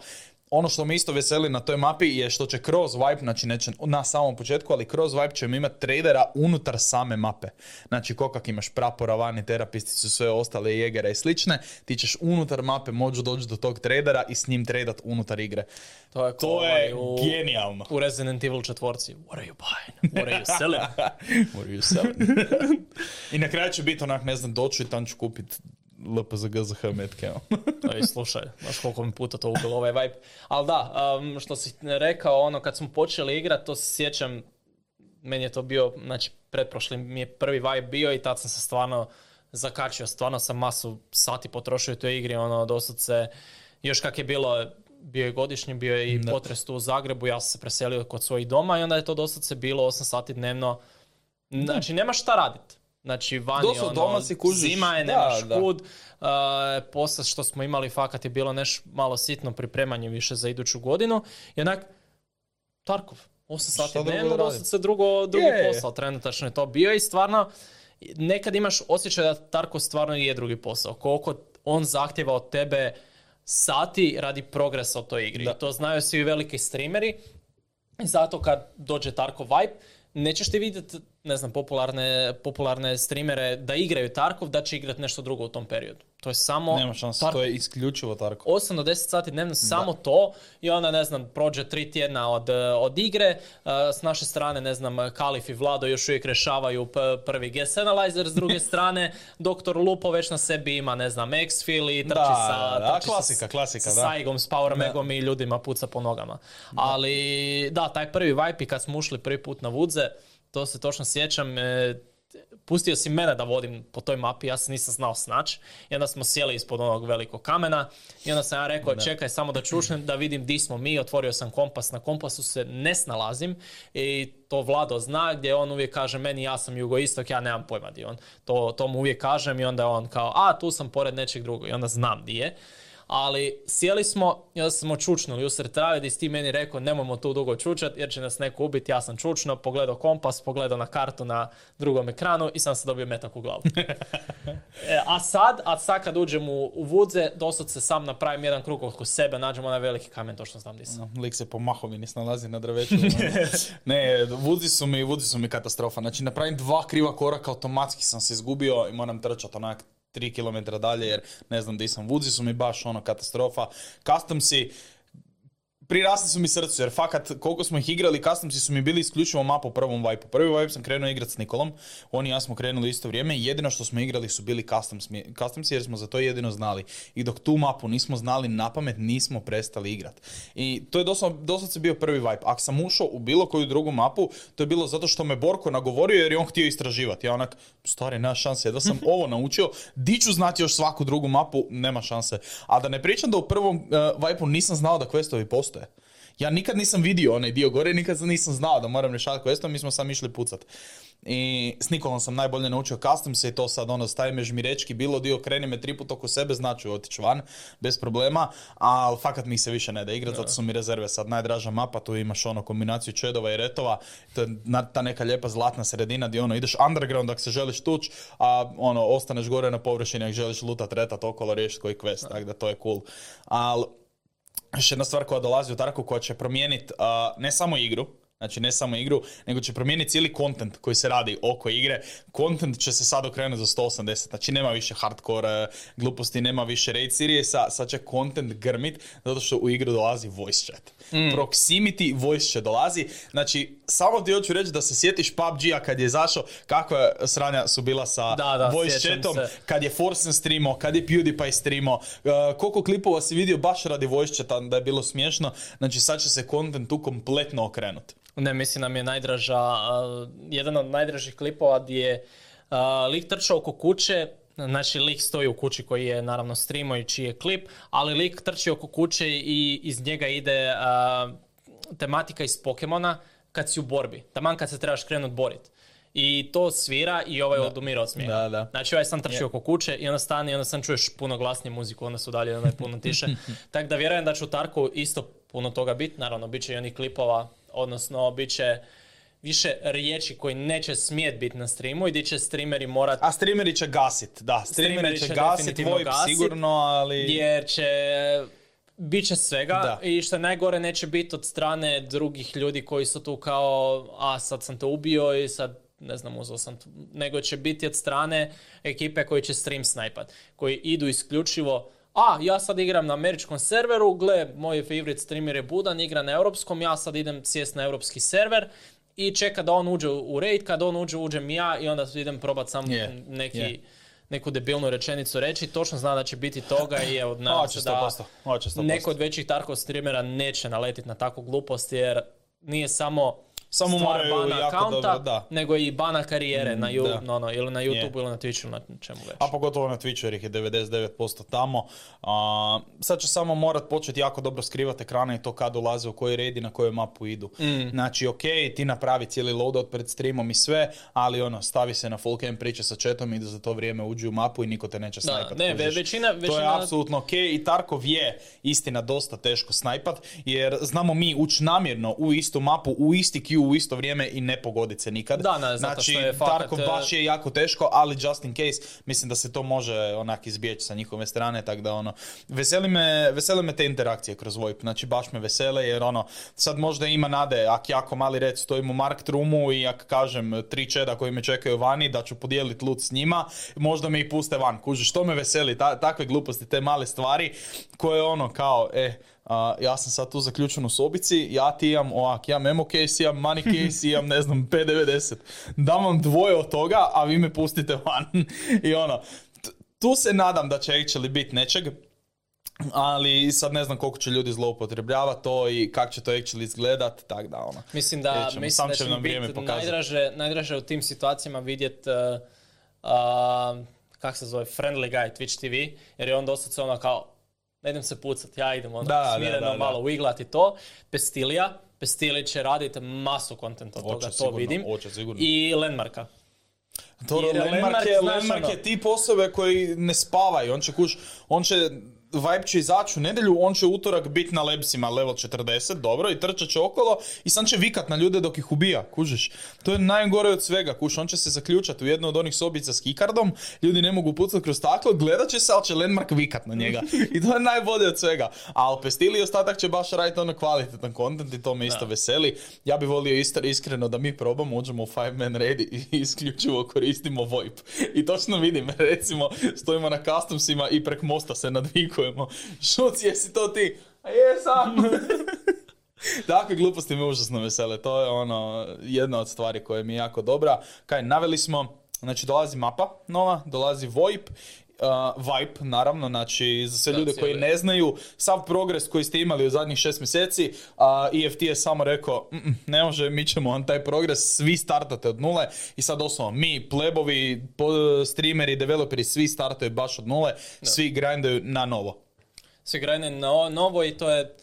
Ono što me isto veseli na toj mapi je što će kroz Vibe, znači neće na samom početku, ali kroz Vibe ćemo imati tradera unutar same mape. Znači ko kak imaš prapora, vani, terapisticu, sve ostale jegera i slične, ti ćeš unutar mape moći doći do tog tradera i s njim tradat unutar igre. To je, To je ovaj u- genijalno. U Resident Evil četvorci. What are you buying? What are you selling? What are you selling? I na kraju će biti onak, ne znam, doću i tam ću kupit LPZG za metke. ono. Ej, slušaj, znaš koliko mi puta to ubilo ovaj vibe. Ali da, um, što si rekao, ono, kad smo počeli igrat, to se sjećam, meni je to bio, znači, pretprošli mi je prvi vibe bio i tad sam se stvarno zakačio, stvarno sam masu sati potrošio u toj igri, ono, doslovce, još kak je bilo, bio je godišnji, bio je i potres tu u Zagrebu, ja sam se preselio kod svojih doma i onda je to doslovce bilo 8 sati dnevno, znači, nemaš šta radit. Znači, vani, Doslovno ono, doma si kužiš. zima je, Da, nemaš da. kud, Uh, posle što smo imali fakat je bilo nešto malo sitno pripremanje više za iduću godinu. I onak, Tarkov, 8 sati dnevno, radit? dosta se drugo, drugi Je, posao, trenutačno je to bio i stvarno nekad imaš osjećaj da Tarkov stvarno je drugi posao. Koliko on zahtjeva od tebe sati radi progresa u toj igri. Da. To znaju svi veliki streameri. I zato kad dođe Tarkov Vibe, nećeš ti vidjeti, ne znam, popularne, popularne streamere da igraju Tarkov, da će igrati nešto drugo u tom periodu. To je samo Nema šanse, Tarkov. to je isključivo Tarko. 8 do 10 sati dnevno samo to i onda ne znam prođe tri tjedna od, eh, od igre eh, s naše strane ne znam Kalif i Vlado još uvijek rješavaju p- prvi guess analyzer s druge strane Doktor Lupo već na sebi ima ne znam Exfil i trči Da, sa, da, trči sa- klasika, klasika, sa da. Saigom, s Power Megom i ljudima puca po nogama ali da taj prvi vibe i kad smo ušli prvi put na Vudze to se točno sjećam eh, pustio si mene da vodim po toj mapi, ja se nisam znao snać. I onda smo sjeli ispod onog velikog kamena i onda sam ja rekao čekaj samo da čušnem da vidim di smo mi, otvorio sam kompas, na kompasu se ne snalazim i to Vlado zna gdje on uvijek kaže meni ja sam jugoistok, ja nemam pojma di on. To, to mu uvijek kažem i onda je on kao a tu sam pored nečeg drugog i onda znam di je. Ali sjeli smo i onda smo čučnuli usred trave gdje si ti meni rekao nemojmo tu dugo čučat jer će nas neko ubiti. Ja sam čučno, pogledao kompas, pogledao na kartu na drugom ekranu i sam se dobio metak u glavu. E, a sad, a sad kad uđem u, u Vudze, dosad se sam napravim jedan krug oko sebe, nađem onaj veliki kamen, točno znam gdje sam. Lik se po mahovini snalazi na drveću. ne, vudzi su mi, vudzi su mi katastrofa. Znači napravim dva kriva koraka, automatski sam se izgubio i moram trčati onak 3 km dalje jer ne znam di sam. Vudzi su mi baš ono katastrofa. Custom si, prirasli su mi srcu, jer fakat koliko smo ih igrali, customsi su mi bili isključivo map u prvom vibe Prvi vibe sam krenuo igrati s Nikolom, oni i ja smo krenuli isto vrijeme jedino što smo igrali su bili customs, customsi jer smo za to jedino znali. I dok tu mapu nismo znali na pamet, nismo prestali igrati. I to je doslovno se bio prvi vibe. Ako sam ušao u bilo koju drugu mapu, to je bilo zato što me Borko nagovorio jer je on htio istraživati. Ja onak, stari, nema šanse, da sam ovo naučio, di ću znati još svaku drugu mapu, nema šanse. A da ne pričam da u prvom uh, vibe nisam znao da questovi postoje. Ja nikad nisam vidio onaj dio gore, nikad nisam znao da moram rješavati questom, mi smo sam išli pucat. I s Nikolom sam najbolje naučio custom se i to sad ono stavim me žmirečki, bilo dio kreni me tri oko sebe, znači otići van, bez problema, ali fakat mi se više ne da igrati, zato su mi rezerve sad najdraža mapa, tu imaš ono kombinaciju čedova i retova, to je ta neka lijepa zlatna sredina gdje ono ideš underground ako se želiš tuć, a ono ostaneš gore na površini ako želiš lutat, retat okolo, riješiti koji quest, tako da to je cool. Ali još jedna stvar koja dolazi u Tarku koja će promijeniti ne samo igru, Znači ne samo igru, nego će promijeniti cijeli kontent koji se radi oko igre. Kontent će se sad okrenuti za 180, znači nema više hardcore eh, gluposti, nema više raid seriesa, sad će kontent grmit zato što u igru dolazi voice chat. Mm. Proximity voice chat dolazi, znači samo ti hoću reći da se sjetiš PUBG-a kad je zašao, kakva sranja su bila sa da, da, voice chatom, kad je Forsen streamo, kad je PewDiePie streamo, uh, koliko klipova si vidio baš radi voice chata da je bilo smiješno, znači sad će se kontent tu kompletno okrenuti. Ne, mislim nam je najdraža, jedan od najdražih klipova gdje je lik trčao oko kuće, znači lik stoji u kući koji je naravno streamo i čiji je klip, ali lik trči oko kuće i iz njega ide tematika iz Pokemona kad si u borbi, taman kad se trebaš krenut borit. I to svira i ovaj odumira od smijeha. Da, da. Znači ovaj sam trčio oko kuće i onda stane i onda sam čuješ puno glasnije muziku, onda su dalje onda je puno tiše. Tako da vjerujem da će u Tarku isto puno toga biti, naravno bit će i onih klipova odnosno bit će više riječi koji neće smijet biti na streamu i gdje će streameri morat... A streameri će gasit, da. Streameri, će, gasit, sigurno, ali... Jer će... Bit će svega i što najgore neće biti od strane drugih ljudi koji su tu kao a sad sam te ubio i sad ne znam uzeo sam nego će biti od strane ekipe koji će stream snajpat koji idu isključivo a ja sad igram na američkom serveru, gle, moj favorite streamer je Budan, igra na europskom, ja sad idem sjest na europski server i čeka da on uđe u raid, kad on uđe, uđem ja i onda idem probat sam neki... neku debilnu rečenicu reći, točno zna da će biti toga i evo, nadam se da neko od većih Tarkov streamera neće naletiti na takvu glupost jer nije samo samo moraju bana jako akaunta, da. nego i bana karijere na, mm, no, no, ili na YouTube ili na Twitchu, na čemu već. A pogotovo na Twitchu jer ih je 99% tamo. A, sad će samo morat početi jako dobro skrivati ekrane i to kad ulaze u koji red i na koju mapu idu. Mm. Znači, ok, ti napravi cijeli loadout pred streamom i sve, ali ono, stavi se na full cam, priča sa chatom i da za to vrijeme uđu u mapu i niko te neće snajpat. Ne, većina, većina... To je apsolutno ok i Tarkov je istina dosta teško snajpat, jer znamo mi ući namjerno u istu mapu, u isti queue u isto vrijeme i ne pogoditi se nikad. Da, ne, zato znači, što je fakat... Tarkov baš je jako teško, ali just in case, mislim da se to može onak izbjeći sa njihove strane, tako da ono, veseli me, veseli me te interakcije kroz VoIP, znači baš me vesele, jer ono, sad možda ima nade, ak jako mali red stojim u Mark Trumu i ak kažem tri čeda koji me čekaju vani, da ću podijeliti lut s njima, možda me i puste van, kuži, što me veseli, ta, takve gluposti, te male stvari, koje ono, kao, e, ja sam sad tu zaključen u sobici, ja ti imam ovak, ja memo case, imam money case, imam ne znam P90. Dam vam dvoje od toga, a vi me pustite van. I ono, tu se nadam da će actually biti nečeg, ali sad ne znam koliko će ljudi zloupotrebljavati to i kako će to actually izgledat, tak da ono. Mislim da, mislim da će nam biti najdraže, najdraže u tim situacijama vidjet uh, uh, kak se zove, friendly guy Twitch TV, jer je on dosta ono kao, ne idem se pucat, ja idem ono da, smireno da, da, malo wiglati to. Pestilija, Pestili će raditi masu kontenta od toga, to vidim. I Landmarka. To Landmark, je, Landmark je tip osobe koji ne spavaju, on će kuš, on će Vibe će izaći u nedjelju, on će utorak biti na lebsima level 40, dobro, i trčat će okolo i sam će vikat na ljude dok ih ubija, kužiš. To je najgore od svega, kuš, on će se zaključati u jednu od onih sobica s kikardom, ljudi ne mogu pucati kroz staklo, gledat će se, ali će Landmark vikat na njega. I to je najbolje od svega. A Pestilli i ostatak će baš raditi ono kvalitetan content i to me isto veseli. Ja bih volio isto, iskreno da mi probamo, uđemo u five man red i isključivo koristimo VoIP. I točno vidim, recimo, stojimo na customsima i prek mosta se nadvikujemo. Šuc, jesi to ti? A jesam! Takve gluposti me užasno vesele. To je ono jedna od stvari koja mi je jako dobra. Kaj, naveli smo, znači dolazi mapa nova, dolazi VoIP uh, Vibe, naravno, znači za sve ljude koji ne znaju, sav progres koji ste imali u zadnjih šest mjeseci, uh, EFT je samo rekao, ne može, mi ćemo on taj progres, svi startate od nule. I sad doslovno mi, plebovi, streameri, developeri, svi startaju baš od nule, svi grindaju na novo. Svi grindaju na novo i to je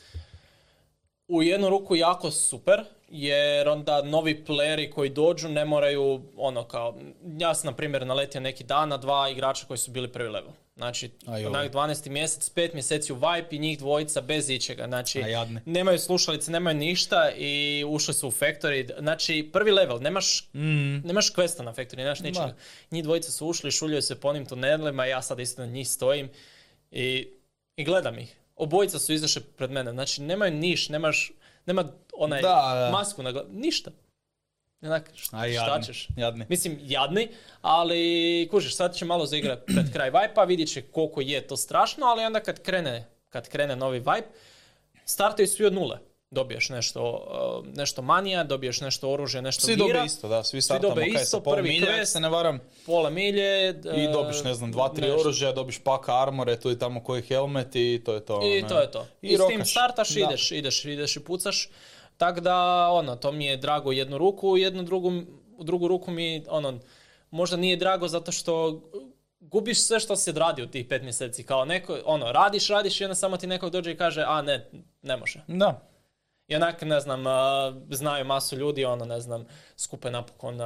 u jednu ruku jako super, jer onda novi playeri koji dođu ne moraju, ono kao, ja sam na primjer naletio neki dan na dva igrača koji su bili prvi level. Znači, onak 12. mjesec, 5 mjeseci u Vipe i njih dvojica bez ičega. Znači, nemaju slušalice, nemaju ništa i ušli su u Factory. Znači, prvi level, nemaš, mm. nemaš questa na Factory, nemaš ničega. Njih dvojica su ušli, šuljaju se po onim tunelima, ja sad isto na njih stojim i, i gledam ih. Obojica su izašli pred mene. Znači, nemaju niš, nemaš nema onaj da, masku na ništa. Onak, šta, šta ćeš? Jadni. Mislim, jadni, ali kužiš, sad će malo zaigrati pred kraj Vibe-a, vidjet će koliko je to strašno, ali onda kad krene, kad krene novi Vibe, startaju svi od nule. Dobiješ nešto, uh, nešto manija, dobiješ nešto oružje, nešto svi gira. Svi isto, da, svi startamo svi kaj isto, prvi milje, se ne varam. Pola milje. I dobiš, ne znam, dva, tri oružja, dobiš paka armore, tu i tamo koji helmet i to je to. I to je to. I, I s tim startaš, ideš, ideš, ideš i pucaš. Tako da, ono, to mi je drago jednu ruku, jednu drugu, u drugu ruku mi, ono, možda nije drago zato što gubiš sve što si odradio u tih pet mjeseci. Kao neko, ono, radiš, radiš i onda samo ti neko dođe i kaže, a ne, ne može. Da. I onak, ne znam, znaju masu ljudi, ono, ne znam, skupe napokon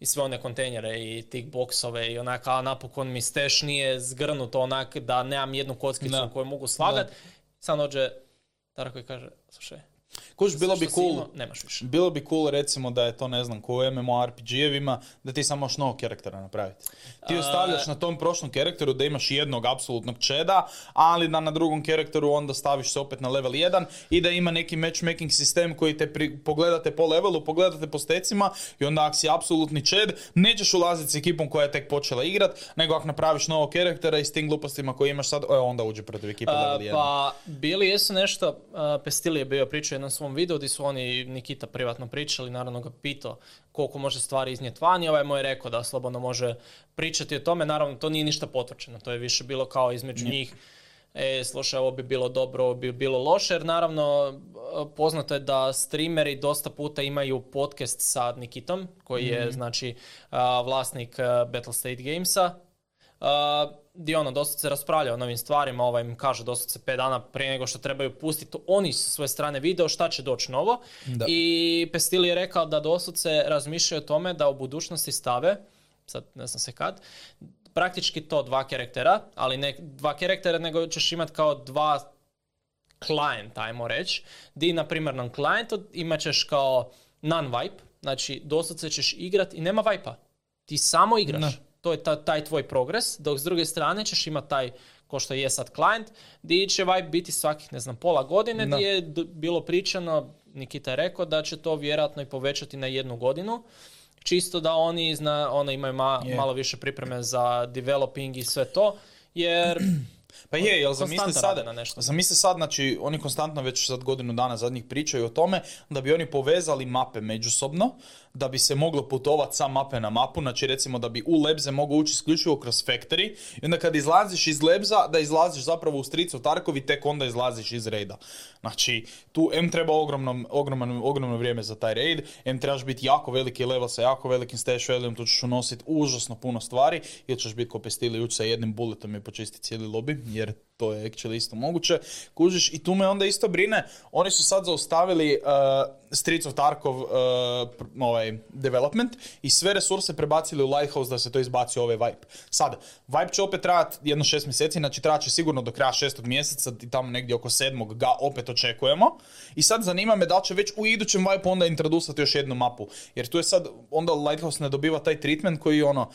i sve one kontejnere i tih boksove i onak, a napokon mi steš nije zgrnuto onak da nemam jednu kockicu koju mogu slagat. Sam dođe Tara koji kaže, slušaj, Kuš, bilo bi cool, bilo bi cool recimo da je to ne znam ko u MMORPG-evima, da ti samo još novog karaktera napraviti. Ti ostavljaš na tom prošlom karakteru da imaš jednog apsolutnog čeda, ali da na drugom karakteru onda staviš se opet na level 1 i da ima neki matchmaking sistem koji te pogledate po levelu, pogledate po stecima i onda ako si apsolutni čed, nećeš ulaziti s ekipom koja je tek počela igrat, nego ako napraviš novog karaktera i s tim glupostima koje imaš sad, e, onda uđe protiv ekipe level 1. Pa, bili jesu nešto, uh, Pestil je bio pričao jednom svom videu gdje su oni Nikita privatno pričali, naravno ga pitao koliko može stvari iznijeti van i ovaj mu je rekao da slobodno može pričati o tome, naravno to nije ništa potvrđeno, to je više bilo kao između njih. E, slušaj, ovo bi bilo dobro, ovo bi bilo loše, jer naravno poznato je da streameri dosta puta imaju podcast sa Nikitom, koji je, mhm. znači, vlasnik Battle State Gamesa, gdje ono dosta se raspravlja o novim stvarima, ovaj im kaže dosta se 5 dana prije nego što trebaju pustiti oni s svoje strane video šta će doći novo. I Pestili je rekao da dosta se razmišljaju o tome da u budućnosti stave, sad ne znam se kad, praktički to dva karaktera, ali ne dva karaktera nego ćeš imati kao dva client, ajmo reći, di na primarnom klijentu imat ćeš kao non-wipe, znači doslovce ćeš igrat i nema vipa. Ti samo igraš to je taj tvoj progres, dok s druge strane ćeš imati taj, ko što je sad client, gdje će Vibe biti svakih, ne znam, pola godine, gdje je bilo pričano, Nikita je rekao da će to vjerojatno i povećati na jednu godinu, čisto da oni zna, ono, imaju malo više pripreme za developing i sve to, jer Pa je, jel zamisli sad, na nešto. zamisli sad, znači oni konstantno već sad godinu dana zadnjih pričaju o tome da bi oni povezali mape međusobno, da bi se moglo putovati sa mape na mapu, znači recimo da bi u Lebze mogao ući isključivo kroz Factory i onda kad izlaziš iz Lebza, da izlaziš zapravo u Stricu Tarkovi, tek onda izlaziš iz rejda. Znači, tu M treba ogromno, ogromno, ogromno vrijeme za taj raid, M trebaš biti jako veliki level sa jako velikim stash value tu ćeš unositi užasno puno stvari, ili ćeš biti ko pestili ući sa jednim bulletom i počistiti cijeli lobby, jer to je actually isto moguće. Kužiš, i tu me onda isto brine, oni su sad zaustavili uh, Streets of Tarkov uh, ovaj, development i sve resurse prebacili u Lighthouse da se to izbaci ovaj Vibe. Sad, Vibe će opet trajati jedno šest mjeseci, znači trajat će sigurno do kraja šestog mjeseca i tamo negdje oko sedmog ga opet očekujemo. I sad zanima me da li će već u idućem Vibe onda introdusati još jednu mapu. Jer tu je sad, onda Lighthouse ne dobiva taj treatment koji ono,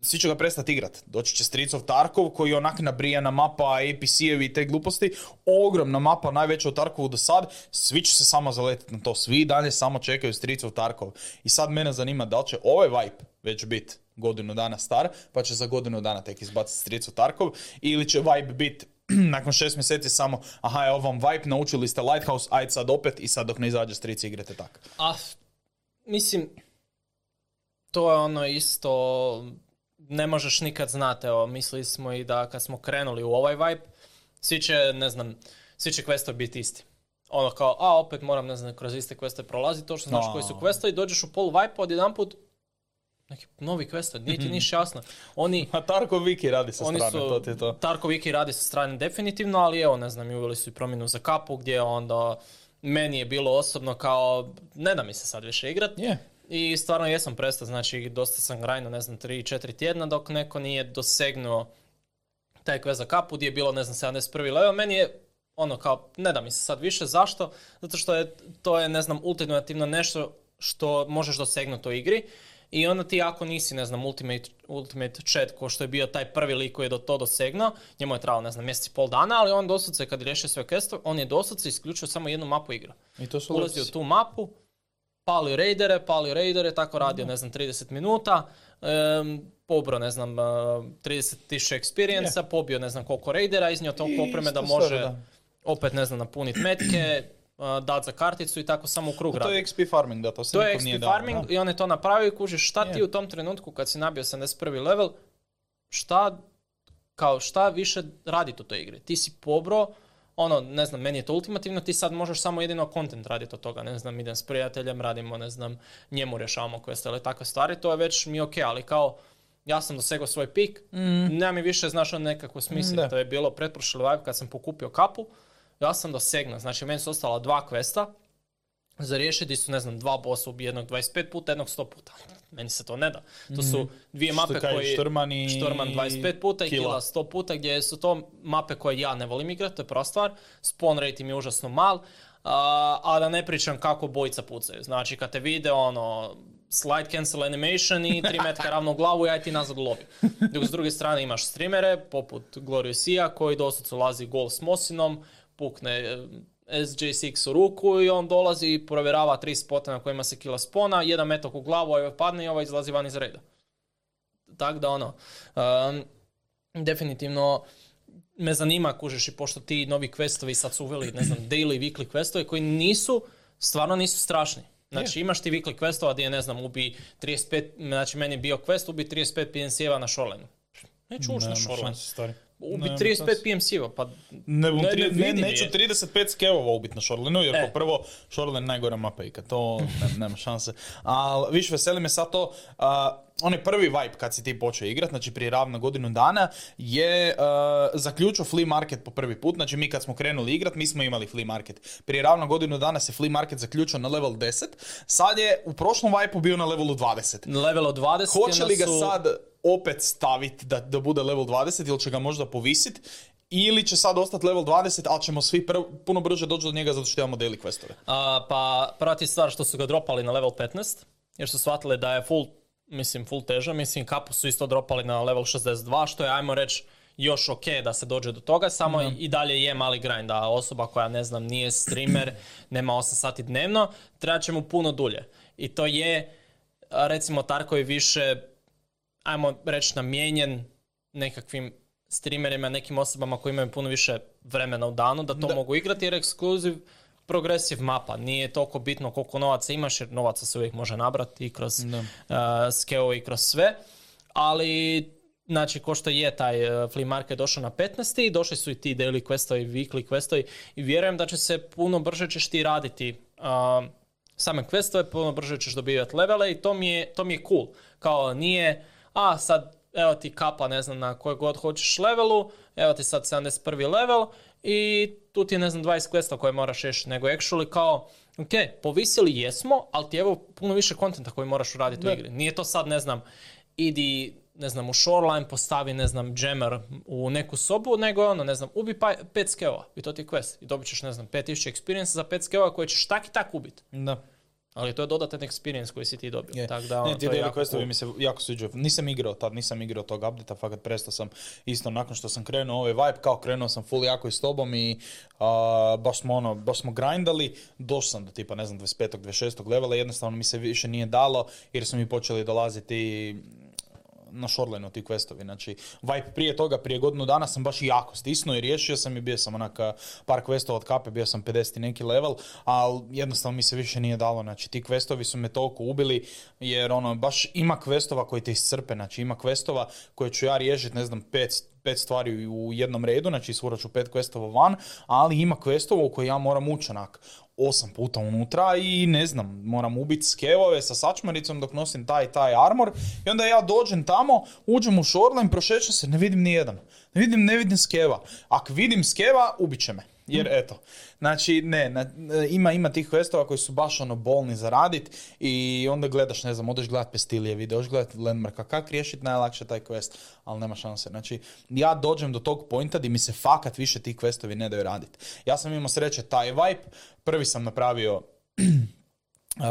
svi će ga prestati igrat. Doći će of Tarkov koji je onak nabrijana mapa, APC-evi i te gluposti. Ogromna mapa, najveća od Tarkovu do sad. Svi će se samo zaletiti na to. Svi dalje samo čekaju of Tarkov. I sad mene zanima da li će ovaj vibe već biti godinu dana star, pa će za godinu dana tek izbaciti of Tarkov, ili će vibe biti nakon šest mjeseci samo, aha, evo vam vibe, naučili ste Lighthouse, ajde sad opet i sad dok ne izađe Streets igrate tako. A, mislim, to je ono isto ne možeš nikad znati, evo, mislili smo i da kad smo krenuli u ovaj vibe, svi će, ne znam, svi će questovi biti isti. Ono kao, a opet moram, ne znam, kroz iste queste prolaziti, to što znaš koji su questovi, dođeš u pol vibe, odjedan put neki novi questovi, nije ti mhm. niš jasno. Oni, a Tarko Viki radi sa strane, su, to ti to. Tarko Viki radi sa strane definitivno, ali evo, ne znam, uveli su i promjenu za kapu, gdje onda meni je bilo osobno kao, ne da mi se sad više igrat. Yeah. I stvarno jesam prestao, znači dosta sam grajno, ne znam, 3-4 tjedna dok neko nije dosegnuo taj quest za kapu gdje je bilo, ne znam, 71. level. Meni je ono kao, ne da mi se sad više, zašto? Zato što je, to je, ne znam, ultimativno nešto što možeš dosegnuti u igri. I onda ti ako nisi, ne znam, Ultimate, Ultimate Chat ko što je bio taj prvi lik koji je do to dosegnuo, njemu je trebalo, ne znam, mjesec i pol dana, ali on doslovce kad je riješio sve questove, on je doslovce isključio samo jednu mapu igra. I to su Ulazi u tu mapu, pali raidere, pali raidere, tako radio, ne znam, 30 minuta, um, pobro, ne znam, 30.000 uh, experience pobio ne znam koliko raidera, iznio toliko opreme da može opet, ne znam, napuniti metke, uh, dat za karticu i tako samo u krug To je XP farming, da, to se To je XP farming i on je to napravio i kužiš šta ti u tom trenutku kad si nabio 71. level, šta, kao šta više raditi u toj igri. Ti si pobro, ono, ne znam, meni je to ultimativno, ti sad možeš samo jedino content raditi od toga, ne znam, idem s prijateljem, radimo, ne znam, njemu rješavamo quest ili takve stvari, to je već mi ok, ali kao, ja sam dosegao svoj pik, mm. nema mi više, znaš, on nekako smisli, to je bilo pretprošli live kad sam pokupio kapu, ja sam dosegnuo, znači meni su ostala dva questa, za riješiti su, ne znam, dva bossa ubi jednog 25 puta, jednog 100 puta. Meni se to ne da. To su mhm. dvije mape koje... Štorman i... Štorman 25 puta i Kila 100 puta, gdje su to mape koje ja ne volim igrati, to je prva stvar. Spawn rate im je užasno mal, a, a da ne pričam kako bojica pucaju. Znači, kad te vide, ono, slide cancel animation i 3 metka ravno u glavu, ja ti nazad u lobi. Dok s druge strane imaš streamere, poput Glorious Ija, koji doslovce ulazi gol s Mosinom, pukne SJ6 u ruku i on dolazi i provjerava tri spota na kojima se kila spona, jedan metok u glavu, ovaj padne i ovaj izlazi van iz reda. Tako da ono, um, definitivno me zanima, kužeš, i pošto ti novi questovi sad su uveli, ne znam, daily, weekly questovi koji nisu, stvarno nisu strašni. Znači imaš ti weekly questova gdje, ne znam, ubi 35, znači meni je bio quest, ubi 35 PNC-eva na shorelineu. Neću ući na shoreline ubit 35 PMC-eva, pa ne, ne, ne, neću 35 skevova ubit na Shorelineu, jer e. prvo Shoreline najgora mapa ikad, to nema šanse. Ali više veseli me sad to, uh, onaj prvi vibe kad si ti počeo igrat, znači prije ravno godinu dana, je uh, zaključio flea market po prvi put, znači mi kad smo krenuli igrat, mi smo imali flea market. Prije ravno godinu dana se flea market zaključio na level 10, sad je u prošlom vibe bio na levelu 20. Na levelu 20 Hoće li ga sad opet staviti da, da bude level 20 ili će ga možda povisiti ili će sad ostati level 20, ali ćemo svi puno brže doći do njega zato što imamo daily questove. A, pa prati stvar što su ga dropali na level 15, jer su shvatili da je full, mislim, full teža. Mislim, kapu su isto dropali na level 62, što je, ajmo reći, još ok da se dođe do toga, samo i dalje je mali grind, da osoba koja, ne znam, nije streamer, nema 8 sati dnevno, treba će mu puno dulje. I to je, recimo, Tarko je više ajmo reći, namijenjen nekakvim streamerima, nekim osobama koji imaju puno više vremena u danu da to mogu igrati jer ekskluziv progresiv mapa. Nije toliko bitno koliko novaca imaš jer novaca se uvijek može nabrati i kroz uh, i kroz sve. Ali znači ko što je taj uh, flea market došao na 15. došli su i ti daily questovi, weekly questovi i vjerujem da će se puno brže ćeš ti raditi uh, same questove, puno brže ćeš dobivati levele i to mi je, to mi je cool. Kao nije a sad evo ti kapa, ne znam, na kojoj god hoćeš levelu, evo ti sad 71. level i tu ti je, ne znam, 20 questa koje moraš riješiti, nego actually kao, ok, povisili jesmo, ali ti je evo puno više kontenta koji moraš uraditi u igri. Nije to sad, ne znam, idi ne znam, u shoreline postavi, ne znam, jammer u neku sobu, nego ono, ne znam, ubi pa, pet skeva i to ti je quest. I dobit ćeš, ne znam, 5000 experience za pet skeva koje ćeš tak i tak ubiti. Da. Ali to je dodatan experience koji si ti dobio. Je. Tak da, ono, ne, ti to je jako cool. mi se jako sviđaju. Nisam igrao tad, nisam igrao tog updata, fakat prestao sam isto nakon što sam krenuo ovaj vibe, kao krenuo sam full jako i s tobom i a, baš smo ono, baš smo grindali, došao sam do tipa, ne znam, 25. 26. levela, jednostavno mi se više nije dalo jer su mi počeli dolaziti na shoreline ti questovi. Znači, vibe prije toga, prije godinu dana sam baš jako stisnuo i riješio sam i bio sam onak par questova od kape, bio sam 50 i neki level, ali jednostavno mi se više nije dalo. Znači, ti questovi su me toliko ubili, jer ono, baš ima questova koji te iscrpe, znači ima questova koje ću ja riješiti, ne znam, pet, pet stvari u jednom redu, znači isfurat ću pet questova van, ali ima questova u koje ja moram ući onak osam puta unutra i ne znam, moram ubiti skevove sa sačmaricom dok nosim taj taj armor i onda ja dođem tamo, uđem u shoreline, prošećem se, ne vidim ni jedan. Ne vidim, ne vidim skeva. Ako vidim skeva, ubit će me. Jer eto, znači ne, na- ima, ima tih questova koji su baš ono bolni za radit i onda gledaš, ne znam, odeš gledat pestilije video, odeš gledat landmarka, kak riješiti najlakše taj quest, ali nema šanse. Znači, ja dođem do tog pointa di mi se fakat više ti questovi ne daju radit. Ja sam imao sreće taj vibe, prvi sam napravio Uh,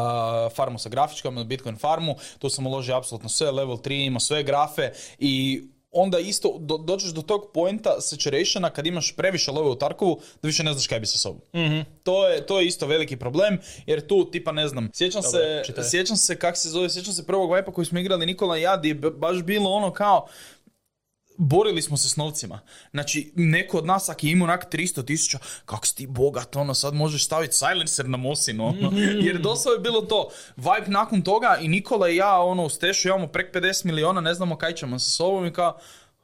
farmu sa grafičkom, Bitcoin farmu, tu sam uložio apsolutno sve, level 3, ima sve grafe i onda isto do, dođeš do tog pointa saturationa kad imaš previše love u Tarkovu da više ne znaš kaj bi sa sobom. To, je, to je isto veliki problem jer tu tipa ne znam, sjećam Dobro, se, čitaj. sjećam se kak se zove, sjećam se prvog vipa koji smo igrali Nikola i ja gdje je b- baš bilo ono kao borili smo se s novcima. Znači, neko od nas ako je imao onak 300 tisuća, kako si ti bogat, ono, sad možeš staviti silencer na Mosinu, ono. Jer doslovno je bilo to. Vibe nakon toga i Nikola i ja, ono, u Stešu imamo prek 50 miliona, ne znamo kaj ćemo sa sobom i kao,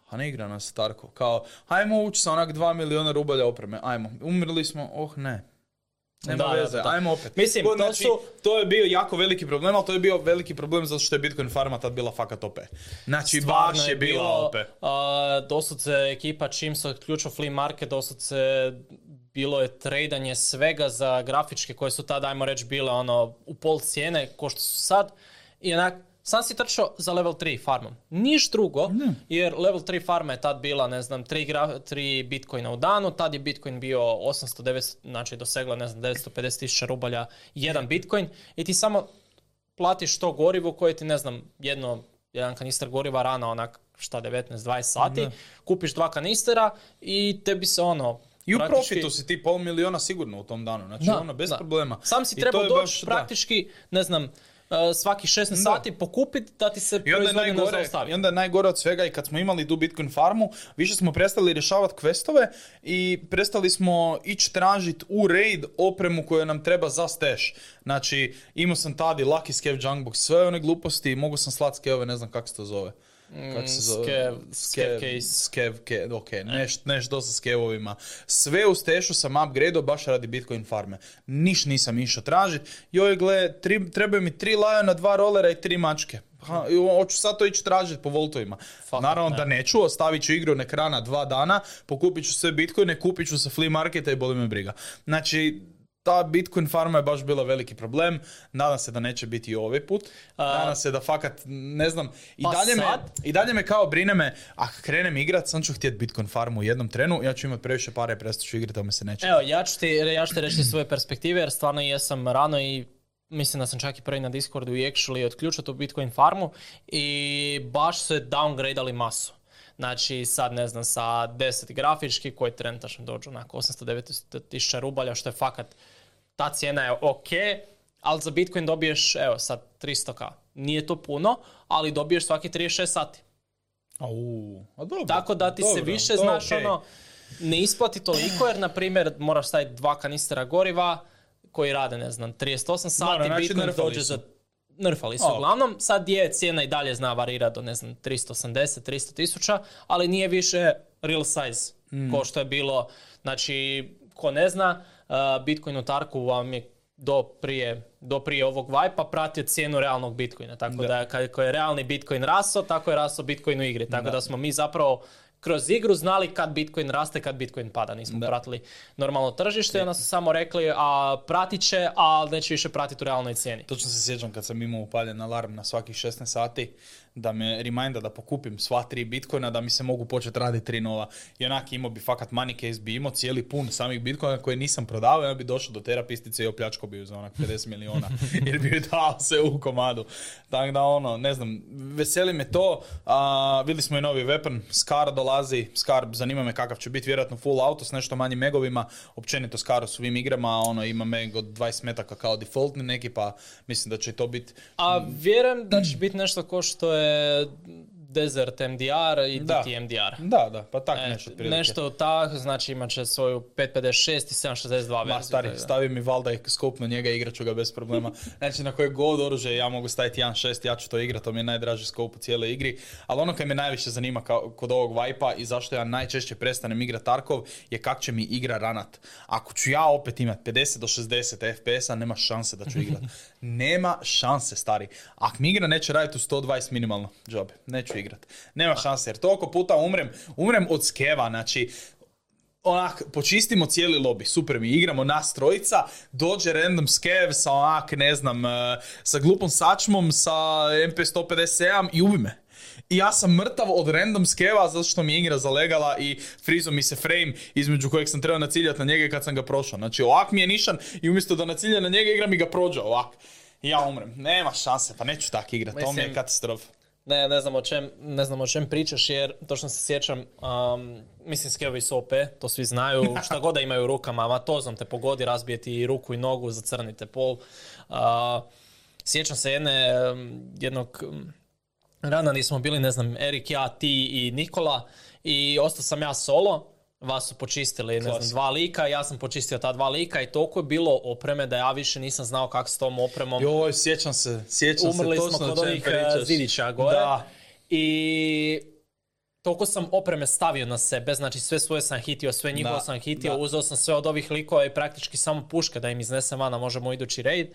a ne igra nas Tarko. Kao, hajmo ući sa onak 2 miliona rubalja opreme, ajmo. Umrli smo, oh ne. Nema Da, veze, da, da. ajmo opet. Mislim, to, to znači, su- to je bio jako veliki problem, ali to je bio veliki problem zato što je Bitcoin farma tad bila fakat OP. Znači, Stvarno baš je bila OP. a, doslovce ekipa čim se otključio flea market, doslovce bilo je tradanje svega za grafičke koje su tada, ajmo reći, bile ono u pol cijene, ko što su sad. I onak, sam si trčao za level 3 farmom. Niš drugo, jer level 3 farma je tad bila, ne znam, 3, gra, 3 bitcoina u danu, tad je bitcoin bio 800, 900, znači dosegla, ne znam, 950 tisuća rubalja jedan bitcoin i ti samo platiš to gorivo koje ti, ne znam, jedno, jedan kanister goriva rana, onak, šta, 19-20 sati, kupiš dva kanistera i tebi se ono... I u praktički- profitu si ti pol miliona sigurno u tom danu, znači Da, ono, bez da. problema. Sam si trebao doći da. praktički, ne znam, uh, svakih 16 sati pokupiti da ti se I onda, ne najgore, zaustavi. I onda je najgore od svega i kad smo imali tu Bitcoin farmu, više smo prestali rješavati questove i prestali smo ići tražiti u raid opremu koju nam treba za stash. Znači, imao sam tad i Lucky Scav Junkbox, sve one gluposti, mogu sam slat skevove, ne znam kako se to zove. Kako se zove? skev- Skev- skev case. Skev ke- ok, neš, neš dosta s kevovima. Sve u stešu sam upgradeo baš radi Bitcoin farme. Niš nisam išao tražiti. Joj, gle, tri, trebaju mi tri lajona, dva rolera i tri mačke. Ha, hoću sad to ići tražiti po voltovima. Fakat Naravno ne. da neću, ostavit ću igru na ekrana dva dana, pokupit ću sve bitcoine, kupit ću sa flea marketa i boli me briga. Znači, ta Bitcoin farma je baš bila veliki problem. Nadam se da neće biti i ovaj put. Nadam se da fakat, ne znam, i, Pa dalje, me, sad? i dalje me kao brine me, ako krenem igrat, sam ću htjeti Bitcoin farmu u jednom trenu, ja ću imat previše pare i prestat ću igrat, to me se neće. Evo, ja ću ti, ja ću ti reći svoje perspektive, jer stvarno jesam rano i mislim da sam čak i prvi na Discordu i actually otključio tu Bitcoin farmu i baš su je downgradeali masu. Znači sad ne znam sa 10 grafički koji trenutačno dođu onako 800-900 tisuća rubalja što je fakat ta cijena je ok, ali za Bitcoin dobiješ evo sad 300k. Nije to puno, ali dobiješ svaki 36 sati. Au, a dobro. Tako da ti se dobro, više, to znaš, okej. ono, ne isplati toliko, jer, na primjer, moraš staviti dva kanistera goriva koji rade, ne znam, 38 sati, znači Bitcoin dođe za... Nerfali su uglavnom, sad je cijena i dalje zna varira do ne znam 380, 300 tisuća, ali nije više real size Mm. ko što je bilo, znači ko ne zna, uh, Bitcoin u Tarku vam je do prije do prije ovog Vipa pratio cijenu realnog Bitcoina. Tako da, Da. kako je realni Bitcoin raso, tako je raso Bitcoin u igri. Tako da, smo mi zapravo kroz igru znali kad Bitcoin raste, kad Bitcoin pada. Nismo Da. pratili normalno tržište onda su samo rekli a pratit će, a neće više pratiti u realnoj cijeni. Točno se sjećam kad sam imao upaljen alarm na svakih 16 sati da me reminda da pokupim sva tri bitcoina da mi se mogu početi raditi tri nova. I onak imao bi fakat money case bi imao cijeli pun samih bitcoina koje nisam prodavao i onda bi došao do terapistice i opljačko bi za onak 50 miliona jer bi dao sve u komadu. Tako da ono, ne znam, veseli me to. A, vidjeli smo i novi weapon, Scar dolazi, Scar zanima me kakav će biti, vjerojatno full auto s nešto manjim megovima, općenito Scar u svim igrama, ono ima meg od 20 metaka kao defaultni neki, pa mislim da će to biti A vjerujem da će biti nešto ko što je Desert MDR i Da. DT MDR. Da, da, pa tak E, nešto otprilike. nešto tak, znači imat će svoju 556 i 762 verziju. Ma stari, stavi mi valda i skopno njega i igrat ću ga bez problema. Znači na koje god oružje ja mogu staviti 1.6, ja ću to igrat, to mi je najdraži skop u cijeloj igri. Ali ono kaj me najviše zanima kao, kod ovog Vipa i zašto ja najčešće prestanem igrat Tarkov je kak će mi igra ranat. Ako ću ja opet imat 50 do 60 FPS-a, nema šanse da ću igrat. nema šanse, stari. Ako mi igra neće raditi u 120 minimalno, džobe, neću igrat. Nema šanse, jer toliko puta umrem, umrem od skeva, znači onak, počistimo cijeli lobby, super mi, igramo nas trojica, dođe random skev sa onak, ne znam, eh, sa glupom sačmom, sa MP157 i ubi me. I ja sam mrtav od random skeva zato što mi je igra zalegala i frizo mi se frame između kojeg sam trebao naciljati na njega kad sam ga prošao. Znači ovak mi je nišan i umjesto da nacilja na njega igra mi ga prođe ovak. Ja umrem. Nema šanse, pa neću tak igrat, to mi je katastrofa. Ne, ne znam o čem, ne znam o čem pričaš jer točno se sjećam, um, mislim skevovi su OP, to svi znaju, šta god da imaju u rukama, matozom te pogodi, razbije ti i ruku i nogu, zacrnite pol. Uh, sjećam se jedne, jednog rana nismo bili, ne znam, Erik, ja, ti i Nikola i ostao sam ja solo, vas su počistili, ne znam, dva lika, ja sam počistio ta dva lika i toliko je bilo opreme da ja više nisam znao kako s tom opremom Joj, sjećam se, sjećam umrli se smo točno kod onih e, zidića gore. Da. I toliko sam opreme stavio na sebe, znači sve svoje sam hitio, sve njihovo sam hitio, da. uzeo sam sve od ovih likova i praktički samo puške da im iznesem van, a možemo idući raid.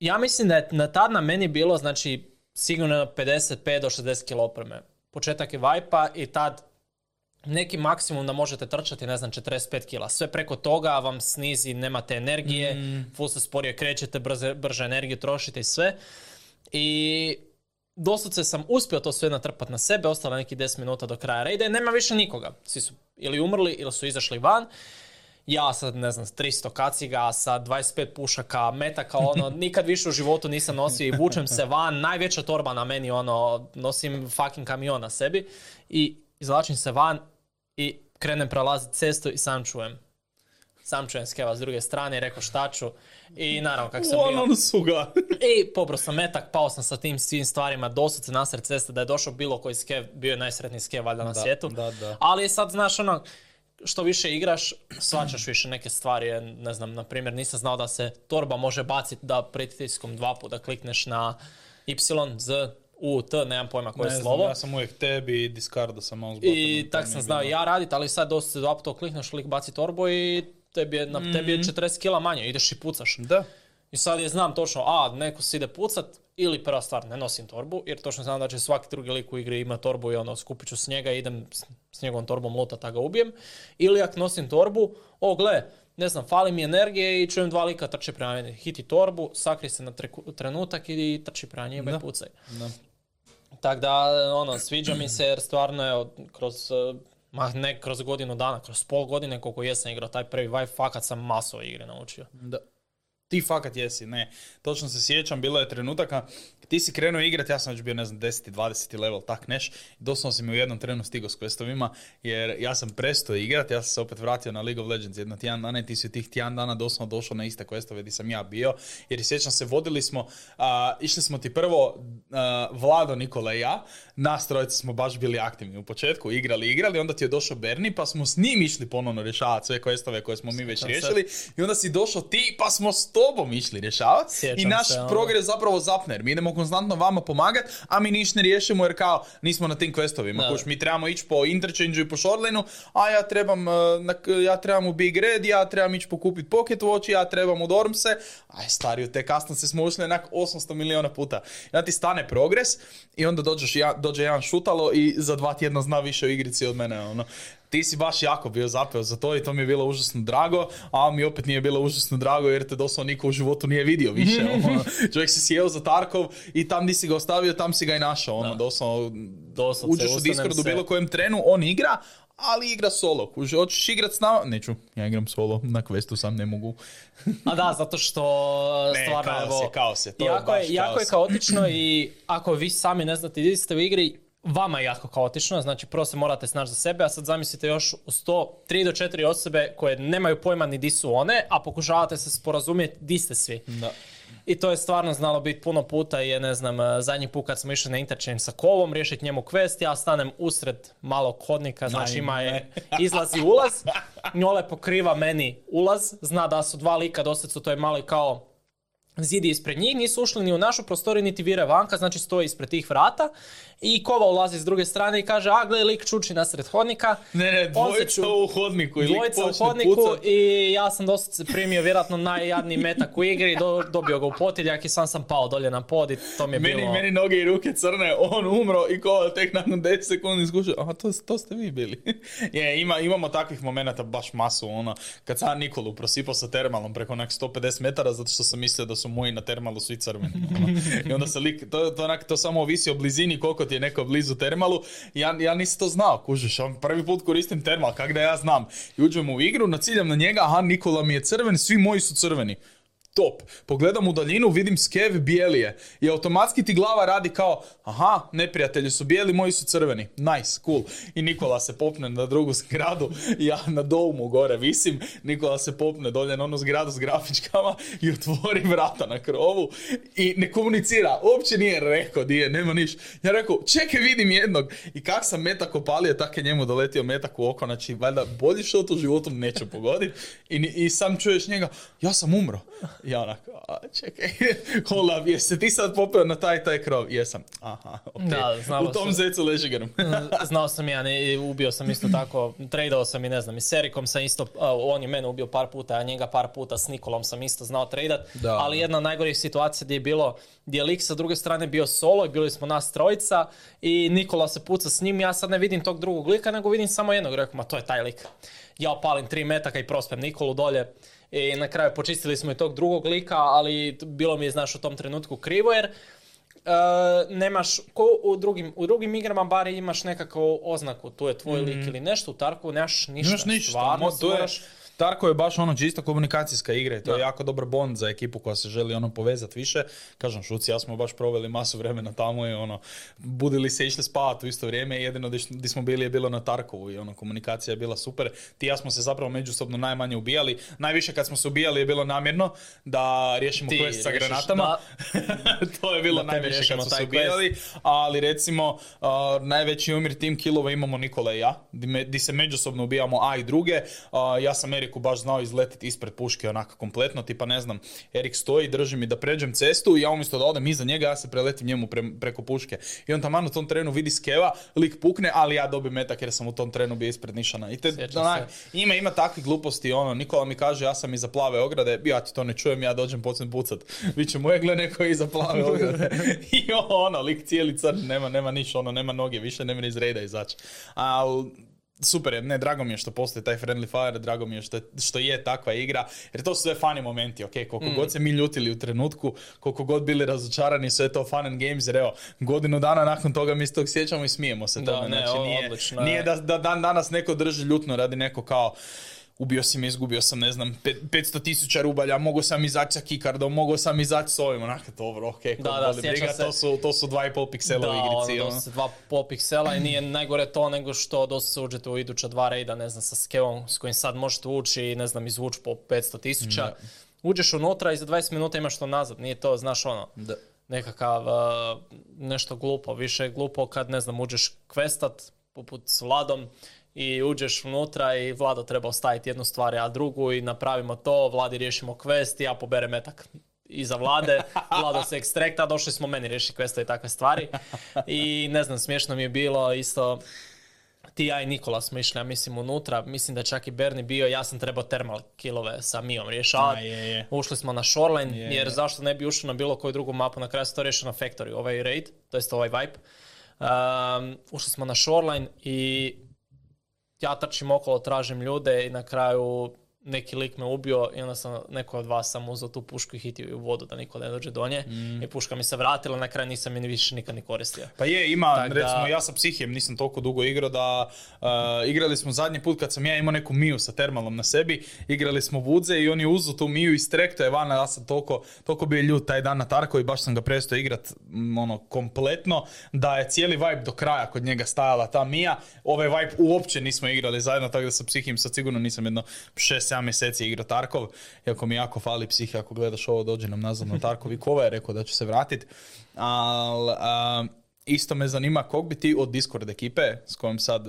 Ja mislim da je na tad na meni bilo, znači, sigurno 55 do 60 kg opreme. Početak je Vipa i tad neki maksimum da možete trčati, ne znam, 45 kila. Sve preko toga vam snizi, nemate energije, full se sporije krećete, brže, brže energiju trošite i sve. I doslovce sam uspio to sve natrpat na sebe, ostalo neki 10 minuta do kraja raida i nema više nikoga. Svi su ili umrli ili su izašli van. Ja sad, ne znam, s 300 kaciga, sa 25 pušaka, metaka, ono, nikad više u životu nisam nosio i vučem se van, najveća torba na meni, ono, nosim fucking kamion na sebi i izvlačim se van i krenem prelaziti cestu i sam čujem. Sam čujem skeva s druge strane i rekao šta ću. I naravno, kako sam bio... Su ga. I pobro sam metak, pao sam sa tim svim stvarima, doslovce nasred ceste, da je došao bilo koji skev, bio je najsretniji skev valjda na Da, svijetu. da, da. Ali sad, znaš, ono, što više igraš, svačaš više neke stvari, ne znam, na primjer, nisam znao da se torba može baciti da pritiskom dva puta klikneš na Y, Z, U, T, nemam pojma koje Ne je znam, slovo. ja sam uvijek tebi i discardo sam malo I tak sam znao ja radit, ali sad dosta se dva puta klikneš, lik baci torbu i tebi je, na, tebi je 40 kila manje, ideš i pucaš. Da. I sad je znam točno, a, neko se ide pucat, ili prva stvar, ne nosim torbu, jer točno znam da će svaki drugi lik u igri ima torbu i ono, skupit ću s njega i idem s, njegovom torbom lutat, da ga ubijem. Ili ako nosim torbu, o, gle, ne znam, fali mi energije i čujem dva lika trče prema meni. Hiti torbu, sakri se na treku- trenutak i trči prema njima i pucaj. Da. Tako da, ono, sviđa mi se jer stvarno je kroz, ma ne kroz godinu dana, kroz pol godine koliko jesam igrao taj prvi Vive, fakat sam maso igre naučio. Da. Ti fakat jesi, ne. Točno se sjećam, bilo je trenutaka, ti si krenuo igrat, ja sam već bio, ne znam, 10. 20. level, tak neš. Doslovno si mi u jednom trenu stigao s questovima, jer ja sam prestao igrat, ja sam se opet vratio na League of Legends jedno tjedan dana i ti si tih tjedan dana doslovno došao na iste questove gdje sam ja bio. Jer sjećam se, vodili smo, a, išli smo ti prvo, a, Vlado, Nikola i ja, nas trojice smo baš bili aktivni u početku, igrali, igrali, onda ti je došao Berni, pa smo s njim išli ponovno rješavati sve questove koje smo mi već riješili i onda si došao ti, pa smo sto tobom išli rješavati i naš se, ono. progres zapravo zapne jer mi idemo konstantno vama pomagati, a mi niš ne riješimo jer kao nismo na tim questovima. Da. Kuš, mi trebamo ići po interchange i po shorelineu, a ja trebam, na- ja trebam u Big Red, ja trebam ići pokupiti Pocket Watch, ja trebam u Dormse. Aj, stari, u te kasnice smo ušli onak 800 miliona puta. Ja ti stane progres i onda dođeš, ja, dođe jedan šutalo i za dva tjedna zna više o igrici od mene. Ono. Ti si baš jako bio zapeo za to i to mi je bilo užasno drago, a mi opet nije bilo užasno drago jer te doslovno niko u životu nije vidio više. Ono. Čovjek se sjeo za Tarkov i tam di si ga ostavio, tam si ga i našao. Ono, doslovno, Doslovce, uđeš u Discordu se- bilo kojem trenu, on igra, ali igra solo. Kuži, hoćeš igrat s nama? Neću, ja igram solo, na questu sam ne mogu. A da, zato što Ne, stvarno kaos evo, je, kaos je, to je jako, baš je, jako je kaos. kaotično i ako vi sami ne znate gdje ste u igri, vama je jako kaotično, znači prvo se morate snaći za sebe, a sad zamislite još u 100, 3 do 4 osobe koje nemaju pojma ni di su one, a pokušavate se sporazumjeti di ste svi. Da. I to je stvarno znalo biti puno puta i je, ne znam, eh, zadnji put kad smo išli na interchange sa Kovom, riješiti njemu quest, ja stanem usred malog hodnika, znači ima je izlaz i ulaz, njole pokriva meni ulaz, zna da su dva lika dosad to je mali kao zidi ispred njih, nisu ušli ni u našu prostoriju, niti vire vanka, znači stoji ispred tih vrata i Kova ulazi s druge strane i kaže, a gle, lik čuči nasred hodnika. Ne, ne, se dvojica u hodniku i Dvojica u hodniku pucat. i ja sam doslovce primio vjerojatno najjadniji metak u igri, do, dobio ga u potiljak i sam sam pao dolje na pod i to mi je Meni, bilo... meni noge i ruke crne, on umro i ko tek nakon 10 sekundi skušao, aha, to, to ste vi bili. je, ima, imamo takvih momenata baš masu, ono, kad sam Nikolu prosipao sa termalom preko onak 150 metara, zato što sam mislio da su moji na termalu svi crveni. ono. I onda se lik, to, to, onak, to samo ovisi o blizini, koliko ti je neko blizu termalu. Ja, ja nisam to znao, kužiš, ja prvi put koristim termal, kak da ja znam. I uđem u igru, naciljam na njega, aha, Nikola mi je crven, svi moji su crveni top. Pogledam u daljinu, vidim skev bijelije i automatski ti glava radi kao, aha, neprijatelji su bijeli, moji su crveni. Nice, cool. I Nikola se popne na drugu zgradu, ja na doumu gore visim, Nikola se popne dolje na onu zgradu s grafičkama i otvori vrata na krovu i ne komunicira, uopće nije rekao di je, nema niš. Ja rekao, čekaj, vidim jednog. I kak sam metak opalio, tak je njemu doletio metak u oko, znači, valjda, bolji šut u životu neće pogoditi. I, I sam čuješ njega, ja sam umro. Ja onako, a, čekaj, hold up, jesi ti sad popeo na taj taj krov? Jesam. Aha, okej. Da, znalo U tom se. zecu leži grm. Znao sam ja, ne, ubio sam isto tako, tradao sam i ne znam, i s Erikom sam isto, on je mene ubio par puta, a njega par puta, s Nikolom sam isto znao tradat, Da. ali jedna od najgorih situacija gdje je bilo, gdje je lik sa druge strane bio solo i bili smo nas trojica i Nikola se puca s njim, ja sad ne vidim tog drugog lika, nego vidim samo jednog, rekao, ma to je taj lik. Ja opalim tri metaka i prospem Nikolu dolje i na kraju počistili smo i tog drugog lika, ali bilo mi je, znaš, u tom trenutku krivo jer Uh, nemaš, ko u drugim, u drugim igrama bar imaš nekakvu oznaku, tu je tvoj lik ili nešto, u Tarkovu nemaš ništa, Nemaš ništa, stvarno to je, moraš- Tarko je baš ono čisto komunikacijska igra i to je Da. jako dobar bond za ekipu koja se želi ono povezati više. Kažem, Šuci, ja smo baš proveli masu vremena tamo i ono, budili se išli spavati u isto vrijeme, jedino di, di smo bili je bilo na Tarkovu i ono, komunikacija je bila super. Ti ja smo se zapravo međusobno najmanje ubijali. Najviše kad smo se ubijali je bilo namjerno da riješimo Ti quest sa granatama. to je bilo Da najviše kad smo se ubijali, ali recimo uh, najveći umir tim kilova imamo Nikola i ja, di, me- di se međusobno ubijamo A i druge. Uh, ja sam Eriku baš znao izletiti ispred puške onako kompletno, tipa ne znam, Erik stoji, drži mi da pređem cestu i ja umjesto da odem iza njega, ja se preletim njemu pre- preko puške. I on taman u tom trenu vidi skeva, lik pukne, ali ja dobijem metak jer sam u tom trenu bio ispred nišana. I te, onak, ima, ima takvih gluposti, ono, Nikola mi kaže, ja sam iza plave ograde, ja ti to ne čujem, ja dođem počnem pucat. Viće moje gle neko je iza plave ograde. I ono, lik cijeli crn, nema, nema niš, ono, nema noge, više ne mene iz reda izaći. Al, super je, ne, drago mi je što postoji taj Friendly Fire, drago mi je što, što je takva igra, jer to su sve funny momenti, ok, koliko god se mi ljutili u trenutku, koliko god bili razočarani, sve je to fun and games, jer evo, godinu dana nakon toga mi se tog sjećamo i smijemo se Da, tome, ne, znači nije, odlično je. nije da, da dan danas neko drži ljutno radi neko kao ubio si me, izgubio sam, ne znam, pet- 500 tisuća rubalja, mogu sam izaći sa kikardom, mogu sam izaći s ovim, onak, dobro, ok, Da, da, sjećam se. to su, to su 2,5 piksela u Da, igrici, ono, ono. dosta dva pol piksela i nije najgore to nego što dosta se uđete u iduća dva rejda, ne znam, sa skevom s kojim sad možete ući i ne znam, izvući po 500 tisuća. Uđeš unutra i za 20 minuta imaš to nazad, nije to, znaš ono, Da. nekakav uh, nešto glupo, više je glupo kad ne znam uđeš questat poput s Vladom i uđeš unutra i Vlado treba ostaviti jednu stvar, a drugu i napravimo to, Vladi riješimo quest i ja poberem metak iza vlade, vlada se ekstrekta, došli smo meni riješiti questa i takve stvari. I ne znam, smiješno mi je bilo isto, ti ja i Nikola smo išli, ja mislim, unutra, mislim da je čak i Berni bio, ja sam trebao termal kilove sa Mijom rješavati. Ušli smo na Shoreline, jer zašto ne bi ušli na bilo koju drugu mapu, na kraju se to riješio na Factory, ovaj raid, to jest ovaj vibe. Um, ušli smo na Shoreline i ja trčim okolo, tražim ljude i na kraju neki lik me ubio i onda sam neko od vas sam uzeo tu pušku i hitio u vodu da niko ne dođe do nje mm. i puška mi se vratila, na kraju nisam ni više nikad ni koristio. Pa je, ima, recimo ja sa psihijem nisam toliko dugo igrao da uh, igrali smo zadnji put kad sam ja imao neku miju sa termalom na sebi, igrali smo vudze i on je uzeo tu miju i strekto je van, ja sam toliko, toliko bio ljud taj dan na Tarko i baš sam ga prestao igrat ono, kompletno, da je cijeli vibe do kraja kod njega stajala ta mija, ovaj vibe uopće nismo igrali zajedno, tako da sa psihijem sad sigurno nisam jedno šest 7 mjeseci igrao Tarkov, iako mi jako fali psih, ako gledaš ovo, dođe nam nazad na Tarkov i Kova je rekao da će se vratiti. Ali isto me zanima kog bi ti od Discord ekipe s kojom sad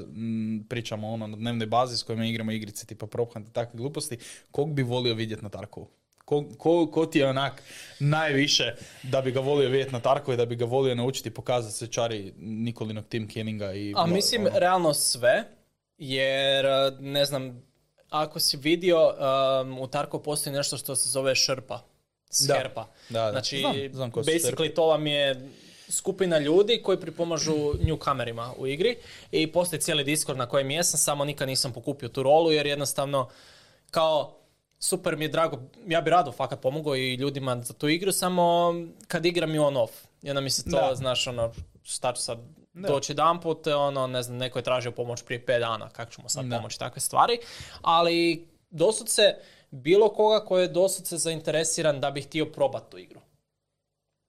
pričamo ono na dnevnoj bazi s kojima igramo igrice tipa Prophunt i takve gluposti, kog bi volio vidjeti na Tarkovu? Ko, ko, ko, ti je onak najviše da bi ga volio vidjeti na Tarkovu i da bi ga volio naučiti pokazati se čari Nikolinog Team Killinga i... A mislim, ono. realno sve, jer ne znam, ako si vidio, um, u Tarko postoji nešto što se zove šrpa. Sherpa. Da, da, Znači, znam, basically to vam je skupina ljudi koji pripomažu newcomerima u igri i postoji cijeli Discord na kojem jesam, samo nikad nisam pokupio tu rolu jer jednostavno kao super mi je drago, ja bi rado fakat pomogao i ljudima za tu igru, samo kad igram i on off. I onda mi se to, znaš, ono, šta ću sad ne. doći jedan put, ono, ne znam, neko je tražio pomoć prije 5 dana, kako ćemo sad pomoći, takve stvari. Ali se bilo koga ko je se zainteresiran da bi htio probati tu igru.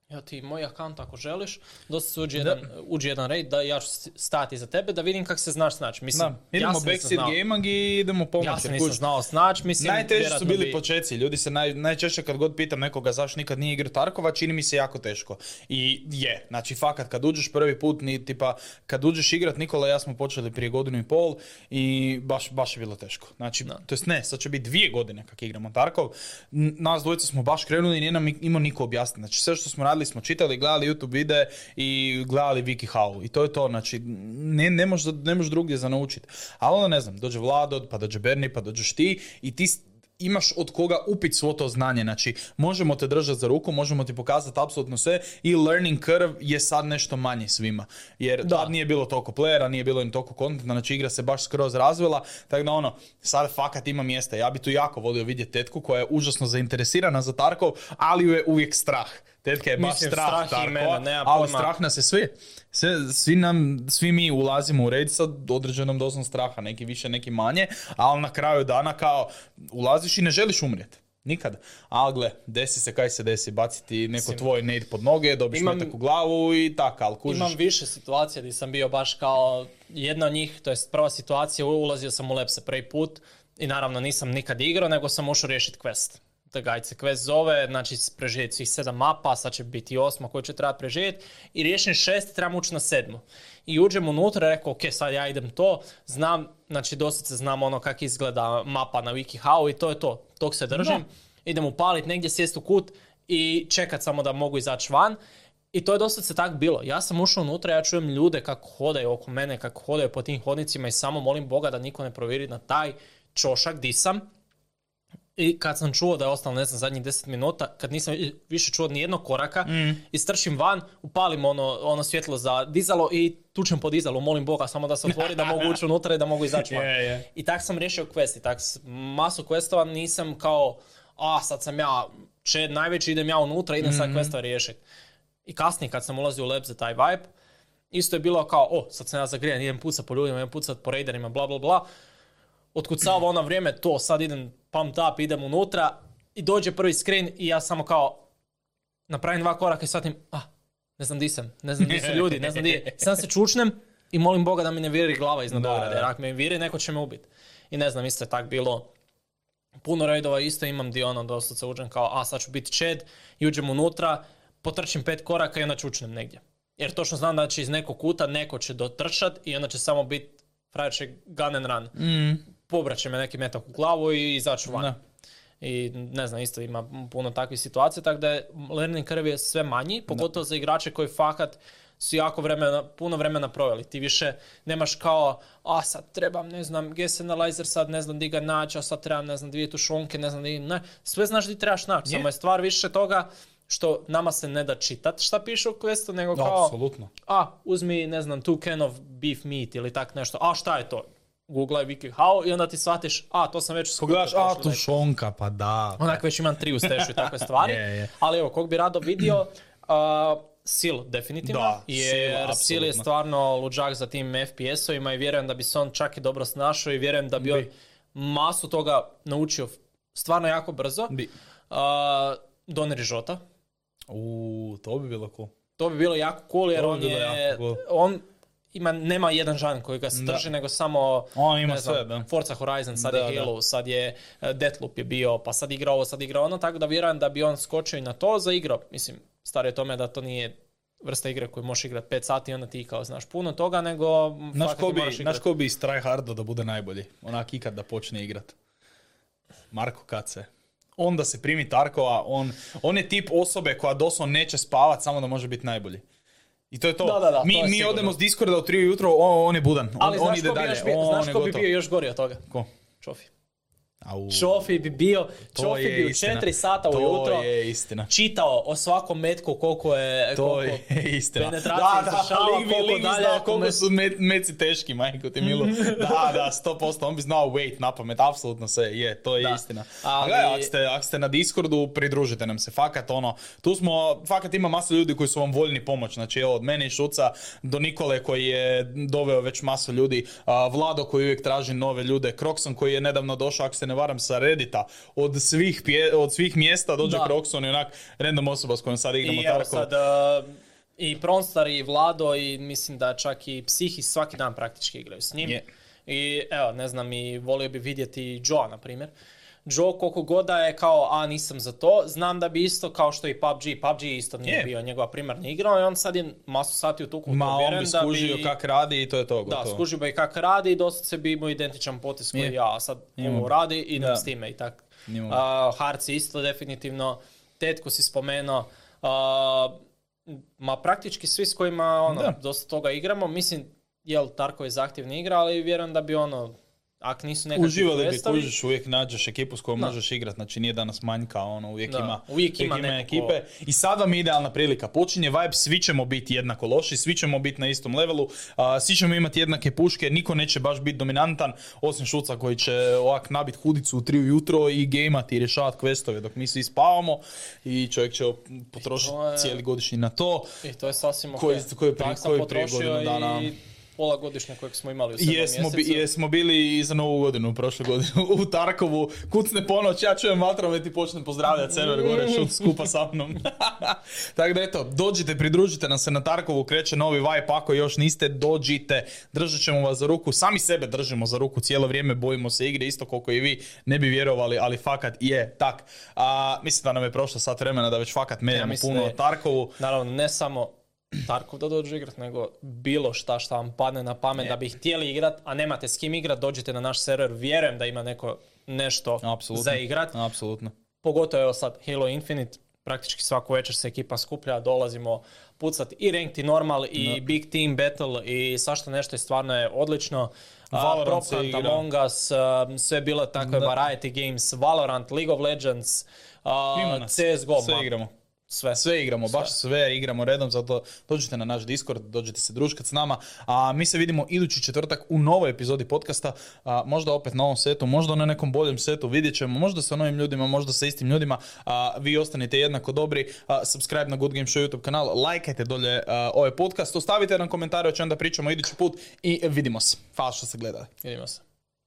Ja ti moj akant ako želiš, dosta se uđi jedan, uđi jedan raid da ja ću stati za tebe da vidim kako se znaš snaći. Mislim, da. Idemo ja backseat gaming i idemo pomoći. Ja se nisam znao snaći, mislim... Najteži su bili bi... počeci, ljudi se naj, najčešće kad god pitam nekoga zašto nikad nije igrao Tarkova, čini mi se jako teško. I je, znači fakat kad uđeš prvi put, ni, tipa kad uđeš igrat, Nikola i ja smo počeli prije godinu i pol i baš, baš je bilo teško. Znači, to jest ne, sad će biti dvije godine kak igramo Tarkov. Nas dvojica smo baš krenuli i nije nam imao niko objasniti. Znači sve što smo radili smo čitali, gledali YouTube videe i gledali WikiHow. I to je to, znači, ne, ne možeš ne možeš drugdje za naučiti. Ali onda ne znam, dođe Vlado, pa dođe Berni, pa dođeš ti i ti imaš od koga upit svo to znanje. Znači, možemo te držati za ruku, možemo ti pokazati apsolutno sve i learning curve je sad nešto manje svima. Jer da. tad nije bilo toliko playera, nije bilo ni toliko kontenta, znači igra se baš skroz razvila, tako da ono, sad fakat ima mjesta. Ja bi tu jako volio vidjeti tetku koja je užasno zainteresirana za Tarkov, ali ju je uvijek strah. Tetka je baš strah, strah Tarkova, ali strah nas je svi. Svi, nam, svi mi ulazimo u red sa određenom dozom straha, neki više, neki manje, ali na kraju dana kao ulaziš i ne želiš umrijeti. Nikad. Ali gle, desi se kaj se desi, baciti neko tvoj nade pod noge, dobiš imam, metak u glavu i tako, ali kužiš. Imam više situacija gdje sam bio baš kao jedna od njih, to je prva situacija, ulazio sam u Lepse prvi put i naravno nisam nikad igrao, nego sam ušao riješiti quest da gajce quest zove, znači preživjeti svih sedam mapa, sad će biti osma koju će trebati preživjeti i riješim šest, trebam ući na sedmu. I uđem unutra, rekao, ok, sad ja idem to, znam, znači dosta se znam ono kako izgleda mapa na WikiHow i to je to, tog se držim, idem upaliti negdje, sjest u kut i čekat samo da mogu izaći van. I to je dosta se tak bilo. Ja sam ušao unutra, ja čujem ljude kako hodaju oko mene, kako hodaju po tim hodnicima i samo molim Boga da niko ne provjeri na taj čošak di sam i kad sam čuo da je ostalo, ne znam, zadnjih 10 minuta, kad nisam više čuo ni jednog koraka, mm. istršim van, upalim ono, ono svjetlo za dizalo i tučem po dizalu, molim Boga samo da se otvori, da mogu ući unutra i da mogu izaći van. I tak sam riješio quest i tak masu questova nisam kao, a sad sam ja čed najveći, idem ja unutra, idem mm sad questova riješiti. I kasnije kad sam ulazio u lab za taj vibe, isto je bilo kao, o, sad sam ja zagrijan, idem pucat po ljudima, idem pucat po raiderima, bla bla bla. Otkucava ono vrijeme, to, sad idem pump up, idem unutra i dođe prvi screen i ja samo kao napravim dva koraka i shvatim, ah, ne znam di sam, ne znam di su ljudi, ne znam di Sam se čučnem i molim Boga da mi ne viri glava iznad ograde, jer ako me viri, neko će me ubiti. I ne znam, isto je tak bilo puno raidova, isto imam di ono, dosta se uđem kao, a sad ću biti čed, i uđem unutra, potrčim pet koraka i onda čučnem negdje. Jer točno znam da će iz nekog kuta neko će dotrčat i onda će samo biti frajer će gun and run. Mm. Pobrat će me neki metak u glavu i izaći van. I ne znam, isto ima puno takvih situacija, tako da je learning curve je sve manji, pogotovo za igrače koji fakat su jako vremena, puno vremena proveli. Ti više nemaš kao, a sad trebam, ne znam, guess analyzer, sad ne znam di ga naći, a sad trebam, ne znam, dvije tušonke, ne znam di, ne. Sve znaš di trebaš naći, samo je stvar više toga što nama se ne da čitat šta piše u questu, nego kao, Apsolutno. a, uzmi, ne znam, two can of beef meat ili tak nešto, a šta je to? Googlaj wiki how i onda ti shvatiš, a, to sam već skupio Pogledaš, a večer. šonka, pa da. Onak već imam tri u stešu i takve stvari. Je, je. Ali evo, kog bi rado vidio, uh, Sil definitivno, Da, jer Sil, je stvarno luđak za tim FPS-ovima i vjerujem da bi se on čak i dobro snašao i vjerujem da bi on masu toga naučio stvarno jako brzo. Bi. Uh, Don Rižota, U, to bi bilo cool. to bi bilo jako cool jer To on je, cool. on ima, nema jedan žan koji ga strži, nego samo On ima ne znam, sve, da. Forza Horizon, sad Da, je da. Halo, sad je eh, Deathloop je bio, pa sad igra ovo, sad igra ono, tako da vjerujem da bi on skočio i na to za igro. Mislim, stvar je tome da to nije vrsta igre koju možeš igrati 5 sati i onda ti kao znaš puno toga, nego fakat ko bi, igrat. ko bi straj hardo da bude najbolji? Onak ikad da počne igrat. Marko Kace. On da se primi Tarkova, on, on je tip osobe koja doslovno neće spavat samo da može biti najbolji. I to je to. Da, da, da, mi to mi sigurno. odemo s Discorda u 3 ujutro, on, on je budan. On, Ali on znaš ide ko bi dalje. bio, on znaš ko bi bio još gori od toga? Ko? Čofi. Au. Čofi bi bio, Čofi bi u. 4 sata To ujutro je istina. čitao o svakom metku koliko je, To koliko je istina. izvršava, lik bi- koliko lik dalje znao koliko me- su met- meci teški, majko ti milo. da, da, 100%, on bi znao weight na pamet, apsolutno sve, je, to je Da. istina. Ali-. Gledaj, ako ste, ako ste na Discordu, pridružite nam se, fakat ono, tu smo, fakat ima masu ljudi koji su vam voljni pomoć, znači evo, od mene i Šuca do Nikole koji je doveo već masu ljudi, a, Vlado koji uvijek traži nove ljude, Krokson koji je nedavno došao, ako se ne varam, sa Reddita, od svih, pje- od svih mjesta dođe. Krokson i onak random osoba s kojom sad igramo I evo Tarkov. sad, uh, i Pronstar i Vlado i mislim da čak i Psihi svaki dan praktički igraju s njim. Je. I evo, ne znam, i volio bi vidjeti Joe, na primjer. Joe koliko god da je kao, a nisam za to, znam da bi isto kao što i PUBG, PUBG isto nije Je. bio njegova primarna igra i on sad je masu sati u tuku. Ma, on bi da skužio kak radi i to je to, Da, gotovo. skužio bi kak radi i dosta se bi imao identičan potez koji ja, a sad ovo radi, idem Da. s time i tak. A, Harci isto definitivno, Tetku si spomenuo, ma praktički svi s kojima ono, Da. dosta toga igramo, mislim, jel Tarko je zahtjevna igra, ali vjerujem da bi ono, ako nisu nekakvi Uživali bi, kužiš, uvijek nađeš ekipu s kojom Da. možeš igrat, znači nije danas manjka, ono, uvijek Da, ima, uvijek ima ko- ekipe. I sad vam je idealna prilika, počinje vibe, svi ćemo biti jednako loši, svi ćemo biti na istom levelu, svi ćemo imati jednake puške, niko neće baš biti dominantan, osim Šuca koji će ovak nabit hudicu u tri ujutro i gejmati i rješavati questove dok mi svi spavamo i čovjek će potrošiti je- cijeli godišnji na to. I to je sasvim ok. Koji- koji koji je prije godinu dana. i pola godišnja kojeg smo imali u Jesmo, bi, jesmo bili i za novu godinu prošle godine u Tarkovu. Kucne ponoć, ja čujem vatromet i počnem pozdravljati server gore šut skupa sa mnom. Tako da eto, dođite, pridružite nam se na Tarkovu, kreće novi vibe, ako još niste, dođite, držat ćemo vas za ruku, sami sebe držimo za ruku cijelo vrijeme, bojimo se igre, isto koliko i vi ne bi vjerovali, ali fakat je tak. A, mislim da nam je prošlo sat vremena da već fakat menjamo puno o Tarkovu. Naravno, ne samo Tarkov da dođe igrat, nego bilo šta šta vam padne na pamet Ne. da bi htjeli igrat, a nemate s kim igrat, dođite na naš server, vjerujem da ima neko nešto Apsolutno. za igrat. Apsolutno. Pogotovo evo sad Halo Infinite, praktički svaku večer se ekipa skuplja, dolazimo pucat i ranked i normal i big team battle i svašta nešto i stvarno je odlično. Valorant se Propant. Among Us, sve bilo takve variety games, Valorant, League of Legends, uh. CSGO, Sve igramo. Sve. Sve igramo, baš sve igramo redom, zato dođite na naš Discord, dođite se družkat s nama. A mi se vidimo idući četvrtak u novoj epizodi podcasta, a, možda opet na ovom setu, možda na nekom boljem setu, vidjet ćemo, možda sa novim ljudima, možda sa istim ljudima. A, vi ostanite jednako dobri, a, subscribe na Good Game Show YouTube kanal, lajkajte dolje a, ovaj podcast, ostavite nam komentare o čem da pričamo idući put i vidimo se. Hvala što ste gledali. Vidimo se.